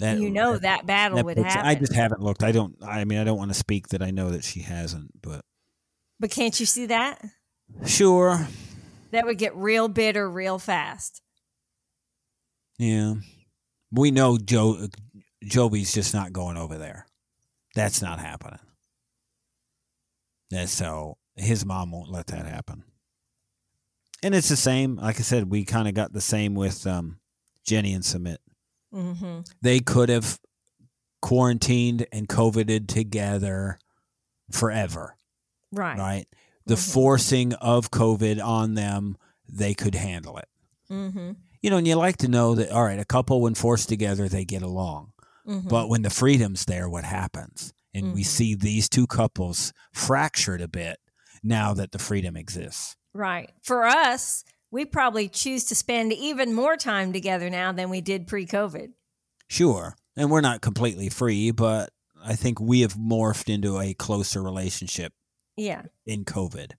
that, you know that battle that would puts- happen. I just haven't looked. I don't. I mean, I don't want to speak that I know that she hasn't, but but can't you see that? sure. That would get real bitter real fast. Yeah. We know Joe Jovi's just not going over there. That's not happening. And so his mom won't let that happen. And it's the same, like I said, we kind of got the same with um, Jenny and Sumit. hmm They could have quarantined and coveted together forever, Right. right? the Mhm. forcing of COVID on them, they could handle it. Mm-hmm. You know, and you like to know that, all right, a couple, when forced together, they get along. Mm-hmm. But when the freedom's there, what happens? And we Mhm. see these two couples fractured a bit now that the freedom exists. right. For us, we probably choose to spend even more time together now than we did pre-COVID. Sure. And we're not completely free, but I think we have morphed into a closer relationship Yeah. in COVID.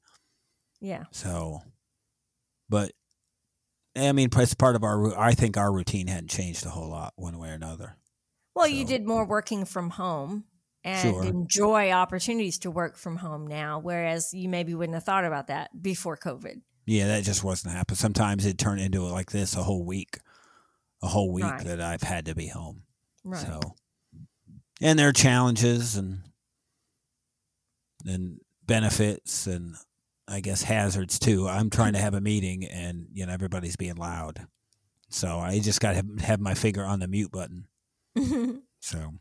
Yeah. So, but I mean, it's part of our, I think our routine hadn't changed a whole lot one way or another. Well, you did more working from home and Sure. enjoy opportunities to work from home now, whereas you maybe wouldn't have thought about that before COVID. Yeah, that just wasn't happening. Sometimes it turned into like this a whole week, a whole week Right. that I've had to be home. Right. So, and there are challenges and and benefits and I guess hazards too. I'm trying to have a meeting and you know everybody's being loud, so I just got to have, have my finger on the mute button. So,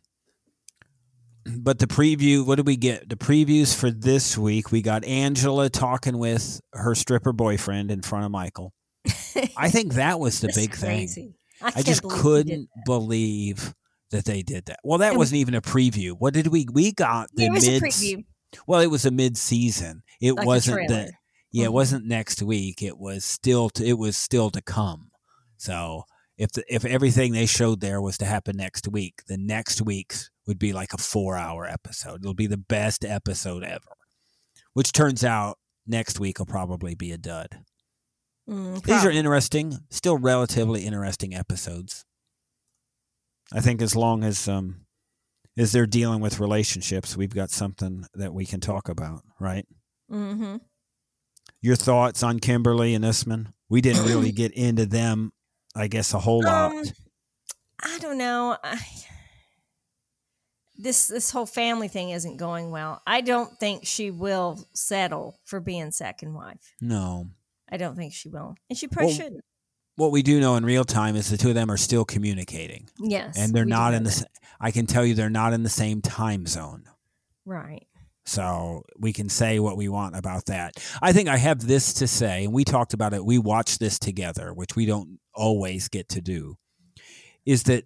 but the preview, what did we get? The previews for this week, we got Angela talking with her stripper boyfriend in front of Michael. I think that was the That's big thing. crazy. I, I can't just believe couldn't that. believe that they did that. Well, that And- wasn't even a preview. What did we? We got the mid. Well, it was a mid-season. It like wasn't the. Yeah, it Mhm. wasn't next week. It was still. To, it was still to come. So if the, if everything they showed there was to happen next week, the next week's would be like a four-hour episode. It'll be the best episode ever. Which turns out next week will probably be a dud. Mm, These are interesting, still relatively interesting episodes. I think as long as um as they're dealing with relationships, we've got something that we can talk about, right? Mhm. Your thoughts on Kimberly and Usman? We didn't really get into them, I guess, a whole lot. Um, I don't know. I, this this whole family thing isn't going well. I don't think she will settle for being second wife. no. I don't think she will, and she probably Well, shouldn't. What we do know in real time is the two of them are still communicating, Yes, and they're not in the. that. I can tell you, they're not in the same time zone. right. So we can say what we want about that. I think I have this to say, and we talked about it. We watched this together, which we don't always get to do. Is that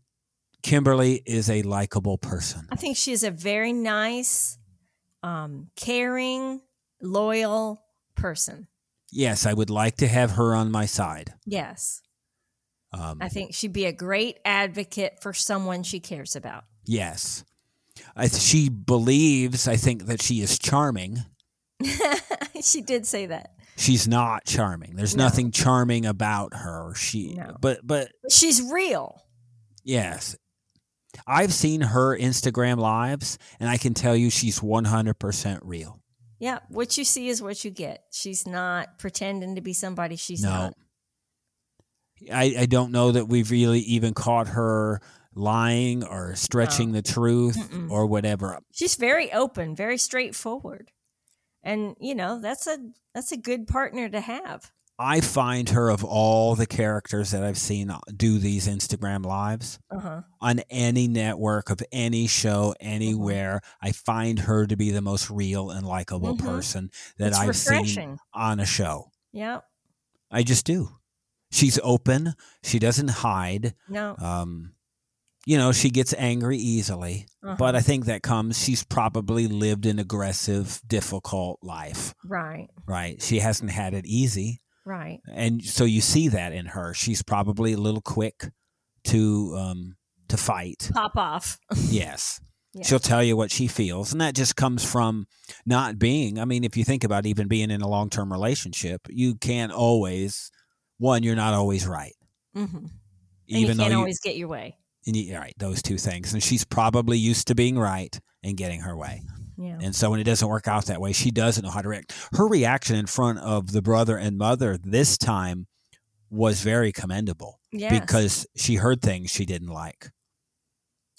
Kimberly is a likable person? I think she's a very nice, um, caring, loyal person. Yes, I would like to have her on my side. Yes, Um, I think she'd be a great advocate for someone she cares about. yes, I, she believes. I think that she is charming. she did say that. She's not charming. There's No. nothing charming about her. She, No. but but She's real. Yes. I've seen her Instagram lives, and I can tell you she's 100% real. Yeah, what you see is what you get. She's not pretending to be somebody she's no. not. I, I don't know that we've really even caught her lying or stretching the truth Mm-mm. or whatever. She's very open, very straightforward. And, you know, that's a that's a good partner to have. I find her, of all the characters that I've seen do these Instagram lives Uh-huh. on any network of any show, anywhere, I find her to be the most real and likable Mhm. person that It's I've seen on a show. Yeah. I just do. She's open. She doesn't hide. No. Um, you know, she gets angry easily, Uh-huh. but I think that comes. She's probably lived an aggressive, difficult life, right. right? She hasn't had it easy, Right. and so you see that in her. She's probably a little quick to um, to fight. Pop off. Yes. Yeah. She'll tell you what she feels. And that just comes from not being, I mean, if you think about even being in a long term relationship, you can't always, one, you're not always right. hmm And Even you can't you, always get your way. And you, right, those two things. And she's probably used to being right and getting her way. Yeah. And so when it doesn't work out that way, she doesn't know how to react. Her reaction in front of the brother and mother this time was very commendable Yes. because she heard things she didn't like.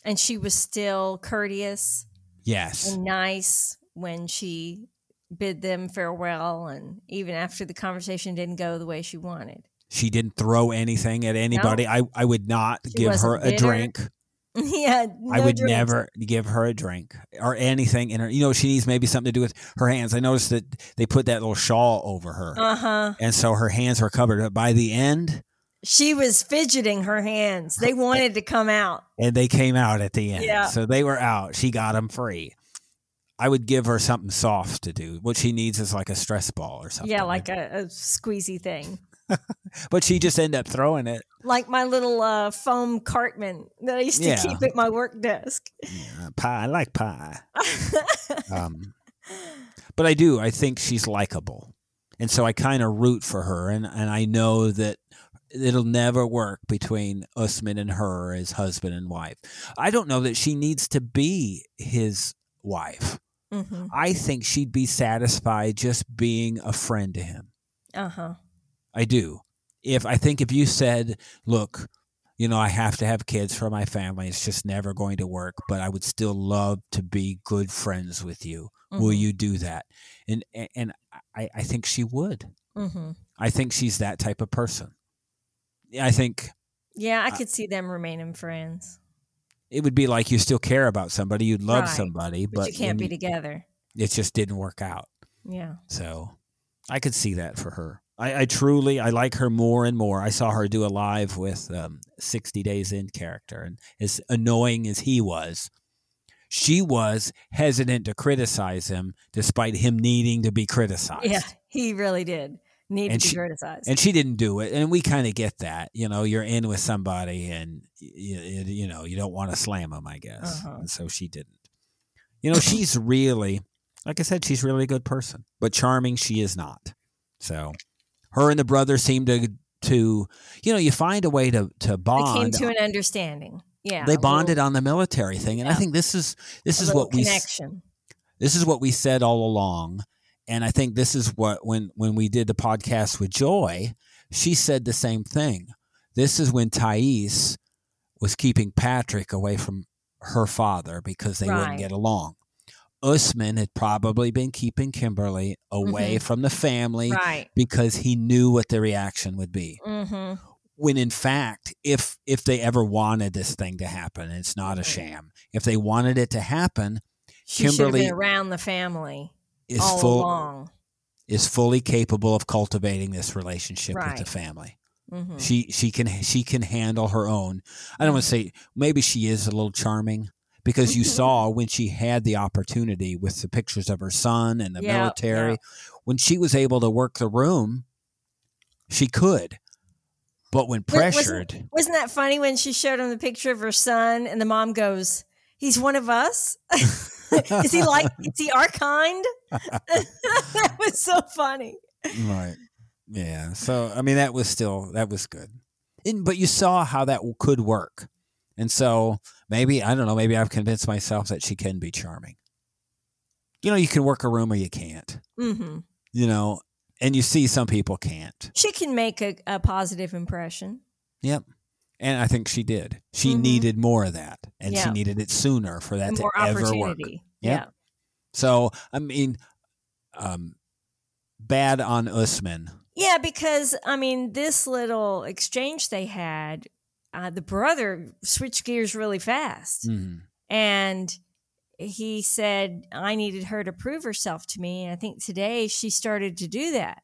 and she was still courteous Yes. and nice when she bid them farewell and even after the conversation didn't go the way she wanted. She didn't throw anything at anybody. I, I would not She give her wasn't a drink. yeah, I would drinks. never give her a drink or anything in her. You know, she needs maybe something to do with her hands. I noticed that they put that little shawl over her. Uh huh. and so her hands were covered. But by the end, She was fidgeting her hands. They wanted to come out. and they came out at the end. Yeah. So they were out. She got them free. I would give her something soft to do. What she needs is like a stress ball or something. Yeah, like a, a squeezy thing. But she just ended up throwing it. Like my little uh, foam cartman that I used to Yeah. keep at my work desk. Yeah, pie. I like pie. um, but I do. I think she's likable, and so I kind of root for her, and and I know that it'll never work between Usman and her as husband and wife. I don't know that she needs to be his wife. hmm I think she'd be satisfied just being a friend to him. Uh huh. I do. If I think if you said, "Look, you know, I have to have kids for my family. It's just never going to work, but I would still love to be good friends with you. Will you do that?" And and I I think she would. hmm I think she's that type of person. I think Yeah, I could see them remaining friends, it would be like you still care about somebody, you'd love Right. somebody, but, but you can't be together. it just didn't work out. Yeah. So I could see that for her. I, I truly I like her more and more. I saw her do a live with um, 60 Days In character, and as annoying as he was, she was hesitant to criticize him despite him needing to be criticized. Yeah, he really did need And to be criticized. And she didn't do it, and we kind of get that. You know, you're in with somebody, and you, you know you don't want to slam them, I guess. Uh-huh. And so she didn't. You know, she's really, like I said, she's really a good person, but charming she is not. So, her and the brother seem to to you know you find a way to to they bond. came to an understanding. Yeah, they bonded little- on the military thing, and I think this is this is what we connection. this is what we said all along and i think this is what when when we did the podcast with joy she said the same thing this is when thais was keeping patrick away from her father because they Right. wouldn't get along usman had probably been keeping kimberly away from the family Mm-hmm. Right. because he knew what the reaction would be Mm-hmm. when in fact if if they ever wanted this thing to happen it's not a Mhm. sham if they wanted it to happen She Kimberly around the family is all full along. is fully capable of cultivating this relationship with the Right. family. hmm She she can she can handle her own. I don't want to say maybe she is a little charming because you mm-hmm. saw when she had the opportunity with the pictures of her son and the Yeah, military yeah. when she was able to work the room she could. But when Wa- wasn't- pressured, Wasn't that funny when she showed him the picture of her son and the mom goes, "He's one of us." is he like? Is he our kind? that was so funny. right. Yeah. So I mean that was still that was good. And, but you saw how that could work. And so maybe I don't know, maybe I've convinced myself that she can be charming. You know, you can work a room or you can't. hmm You know, and you see some people can't. She can make a, a positive impression. Yep. And I think she did. She Mhm. needed more of that, and she needed it sooner for that More to ever work. Yeah. Yeah. So I mean, um, bad on Usman. Yeah, because I mean, this little exchange they had, uh, the brother switched gears really fast, Mhm. and he said, "I needed her to prove herself to me." And I think today she started to do that.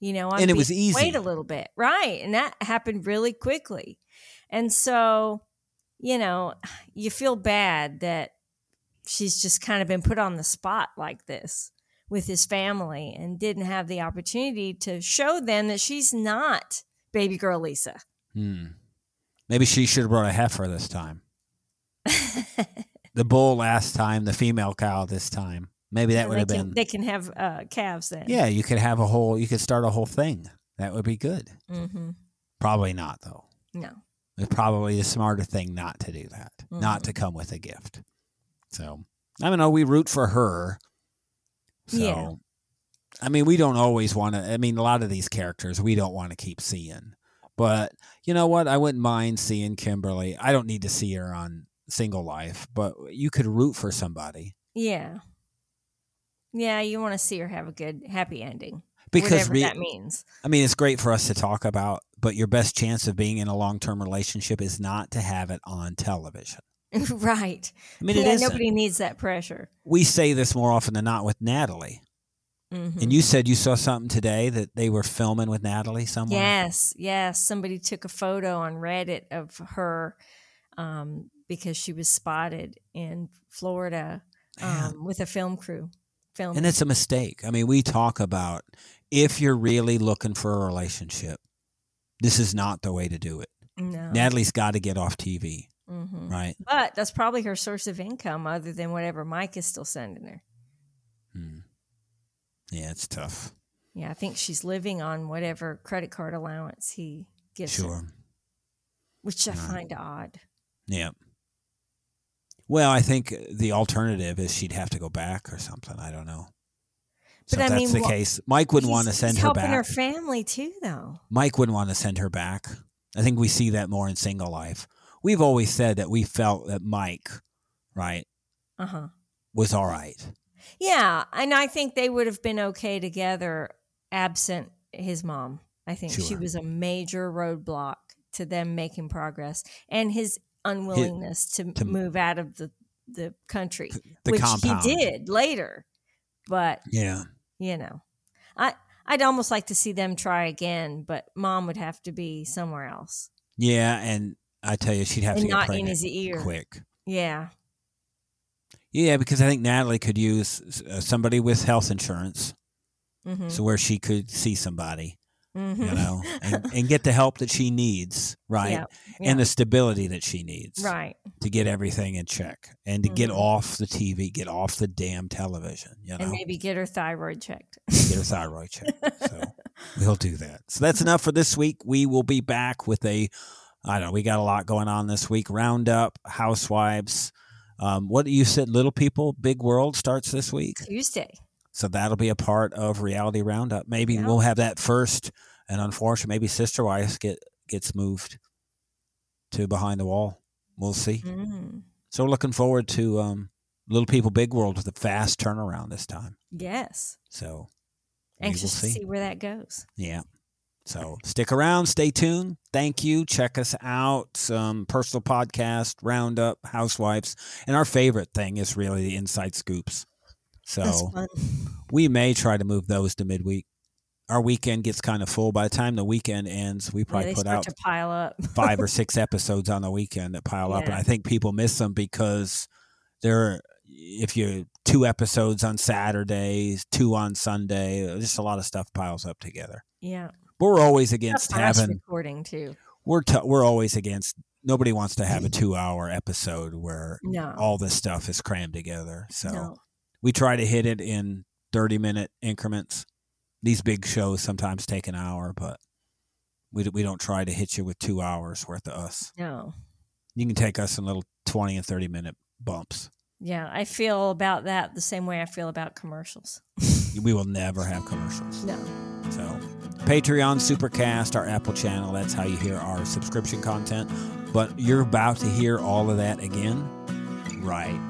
You know, I'm And it was easy. Wait a little bit, right? And that happened really quickly, and so you know, you feel bad that she's just kind of been put on the spot like this with his family and didn't have the opportunity to show them that she's not baby girl Lisa. Hmm. Maybe she should have brought a heifer this time. The bull last time, the female cow this time. Maybe that would they have can, been. They can have uh, calves then. Yeah, you could have a whole. You could start a whole thing. That would be good. hmm Probably not though. No. It's probably the smarter thing not to do that. Not Mhm. to come with a gift. So I don't know. We root for her. So Yeah. I mean, we don't always want to. I mean, a lot of these characters we don't want to keep seeing. But you know what? I wouldn't mind seeing Kimberly. I don't need to see her on Single Life, but you could root for somebody Yeah. Yeah, you want to see her have a good, happy ending. because we, that means. I mean, it's great for us to talk about but your best chance of being in a long term relationship is not to have it on television. right. I mean, yeah, nobody needs that pressure. We say this more often than not with Natalie. Mhm. And you said you saw something today that they were filming with Natalie somewhere. Yes, yes. Somebody took a photo on Reddit of her um, because she was spotted in Florida um, with a film crew. Film. And it's a mistake. I mean, we talk about if you're really looking for a relationship, this is not the way to do it. no. Natalie's got to get off TV, hmm right? But that's probably her source of income, other than whatever Mike is still sending her. Hmm. Yeah, it's tough. Yeah, I think she's living on whatever credit card allowance he gives her, which I Right. find odd. Yeah. Well, I think the alternative is she'd have to go back or something. I don't know. So But if I that's mean, the case, Mike wouldn't want to send her helping back. her family too, though. Mike wouldn't want to send her back. I think we see that more in single life. We've always said that we felt that Mike, right, Uh huh. was all right. Yeah, and I think they would have been okay together absent his mom. I think she was a major roadblock to them making progress and his unwillingness to, to- move out of the, the country, The which compound. he did later. But, Yeah. you know, I, I'd almost like to see them try again, but mom would have to be somewhere else Yeah, and I tell you, she'd have to and get not in his ear. quick. Yeah. Yeah, because I think Natalie could use uh, somebody with health insurance, hmm so where she could see somebody, hmm you know, and, and get the help that she needs, right, Yeah, yeah. and the stability that she needs, right. to get everything in check and to get Mhm. off the TV, get off the damn television, you know, And maybe get her thyroid checked. get her thyroid checked. So we'll do that. So that's enough for this week. We will be back with a, I don't know, we got a lot going on this week. Roundup, Housewives. Um, what you said, Little People, Big World starts this week. Tuesday. So that'll be a part of Reality Roundup. Maybe Yeah. we'll have that first. And unfortunately, maybe Sister Wives get gets moved to behind the wall. We'll see. Mm. So we're looking forward to um, Little People, Big World with a fast turnaround this time. Yes. So Anxious to see. see where that goes. Yeah. So stick around, stay tuned. Thank you. Check us out. Some personal podcast, roundup, housewives, and our favorite thing is really the inside scoops. So we may try to move those to midweek. Our weekend gets kind of full. By the time the weekend ends, we probably they put out to pile up. five or six episodes on the weekend that pile up, and I think people miss them because they're if you two episodes on Saturdays, two on Sunday, just a lot of stuff piles up together. Yeah. We're always against having recording too. we're t- we're always against nobody wants to have a two hour episode where No. all this stuff is crammed together. So no. we try to hit it in thirty minute increments. These big shows sometimes take an hour, but we we don't try to hit you with two hours worth of us. No. You can take us in little twenty and thirty minute bumps. Yeah. I feel about that the same way I feel about commercials. We will never have commercials. No. So, Patreon, Supercast, our Apple channel, that's how you hear our subscription content. But you're about to hear all of that again right.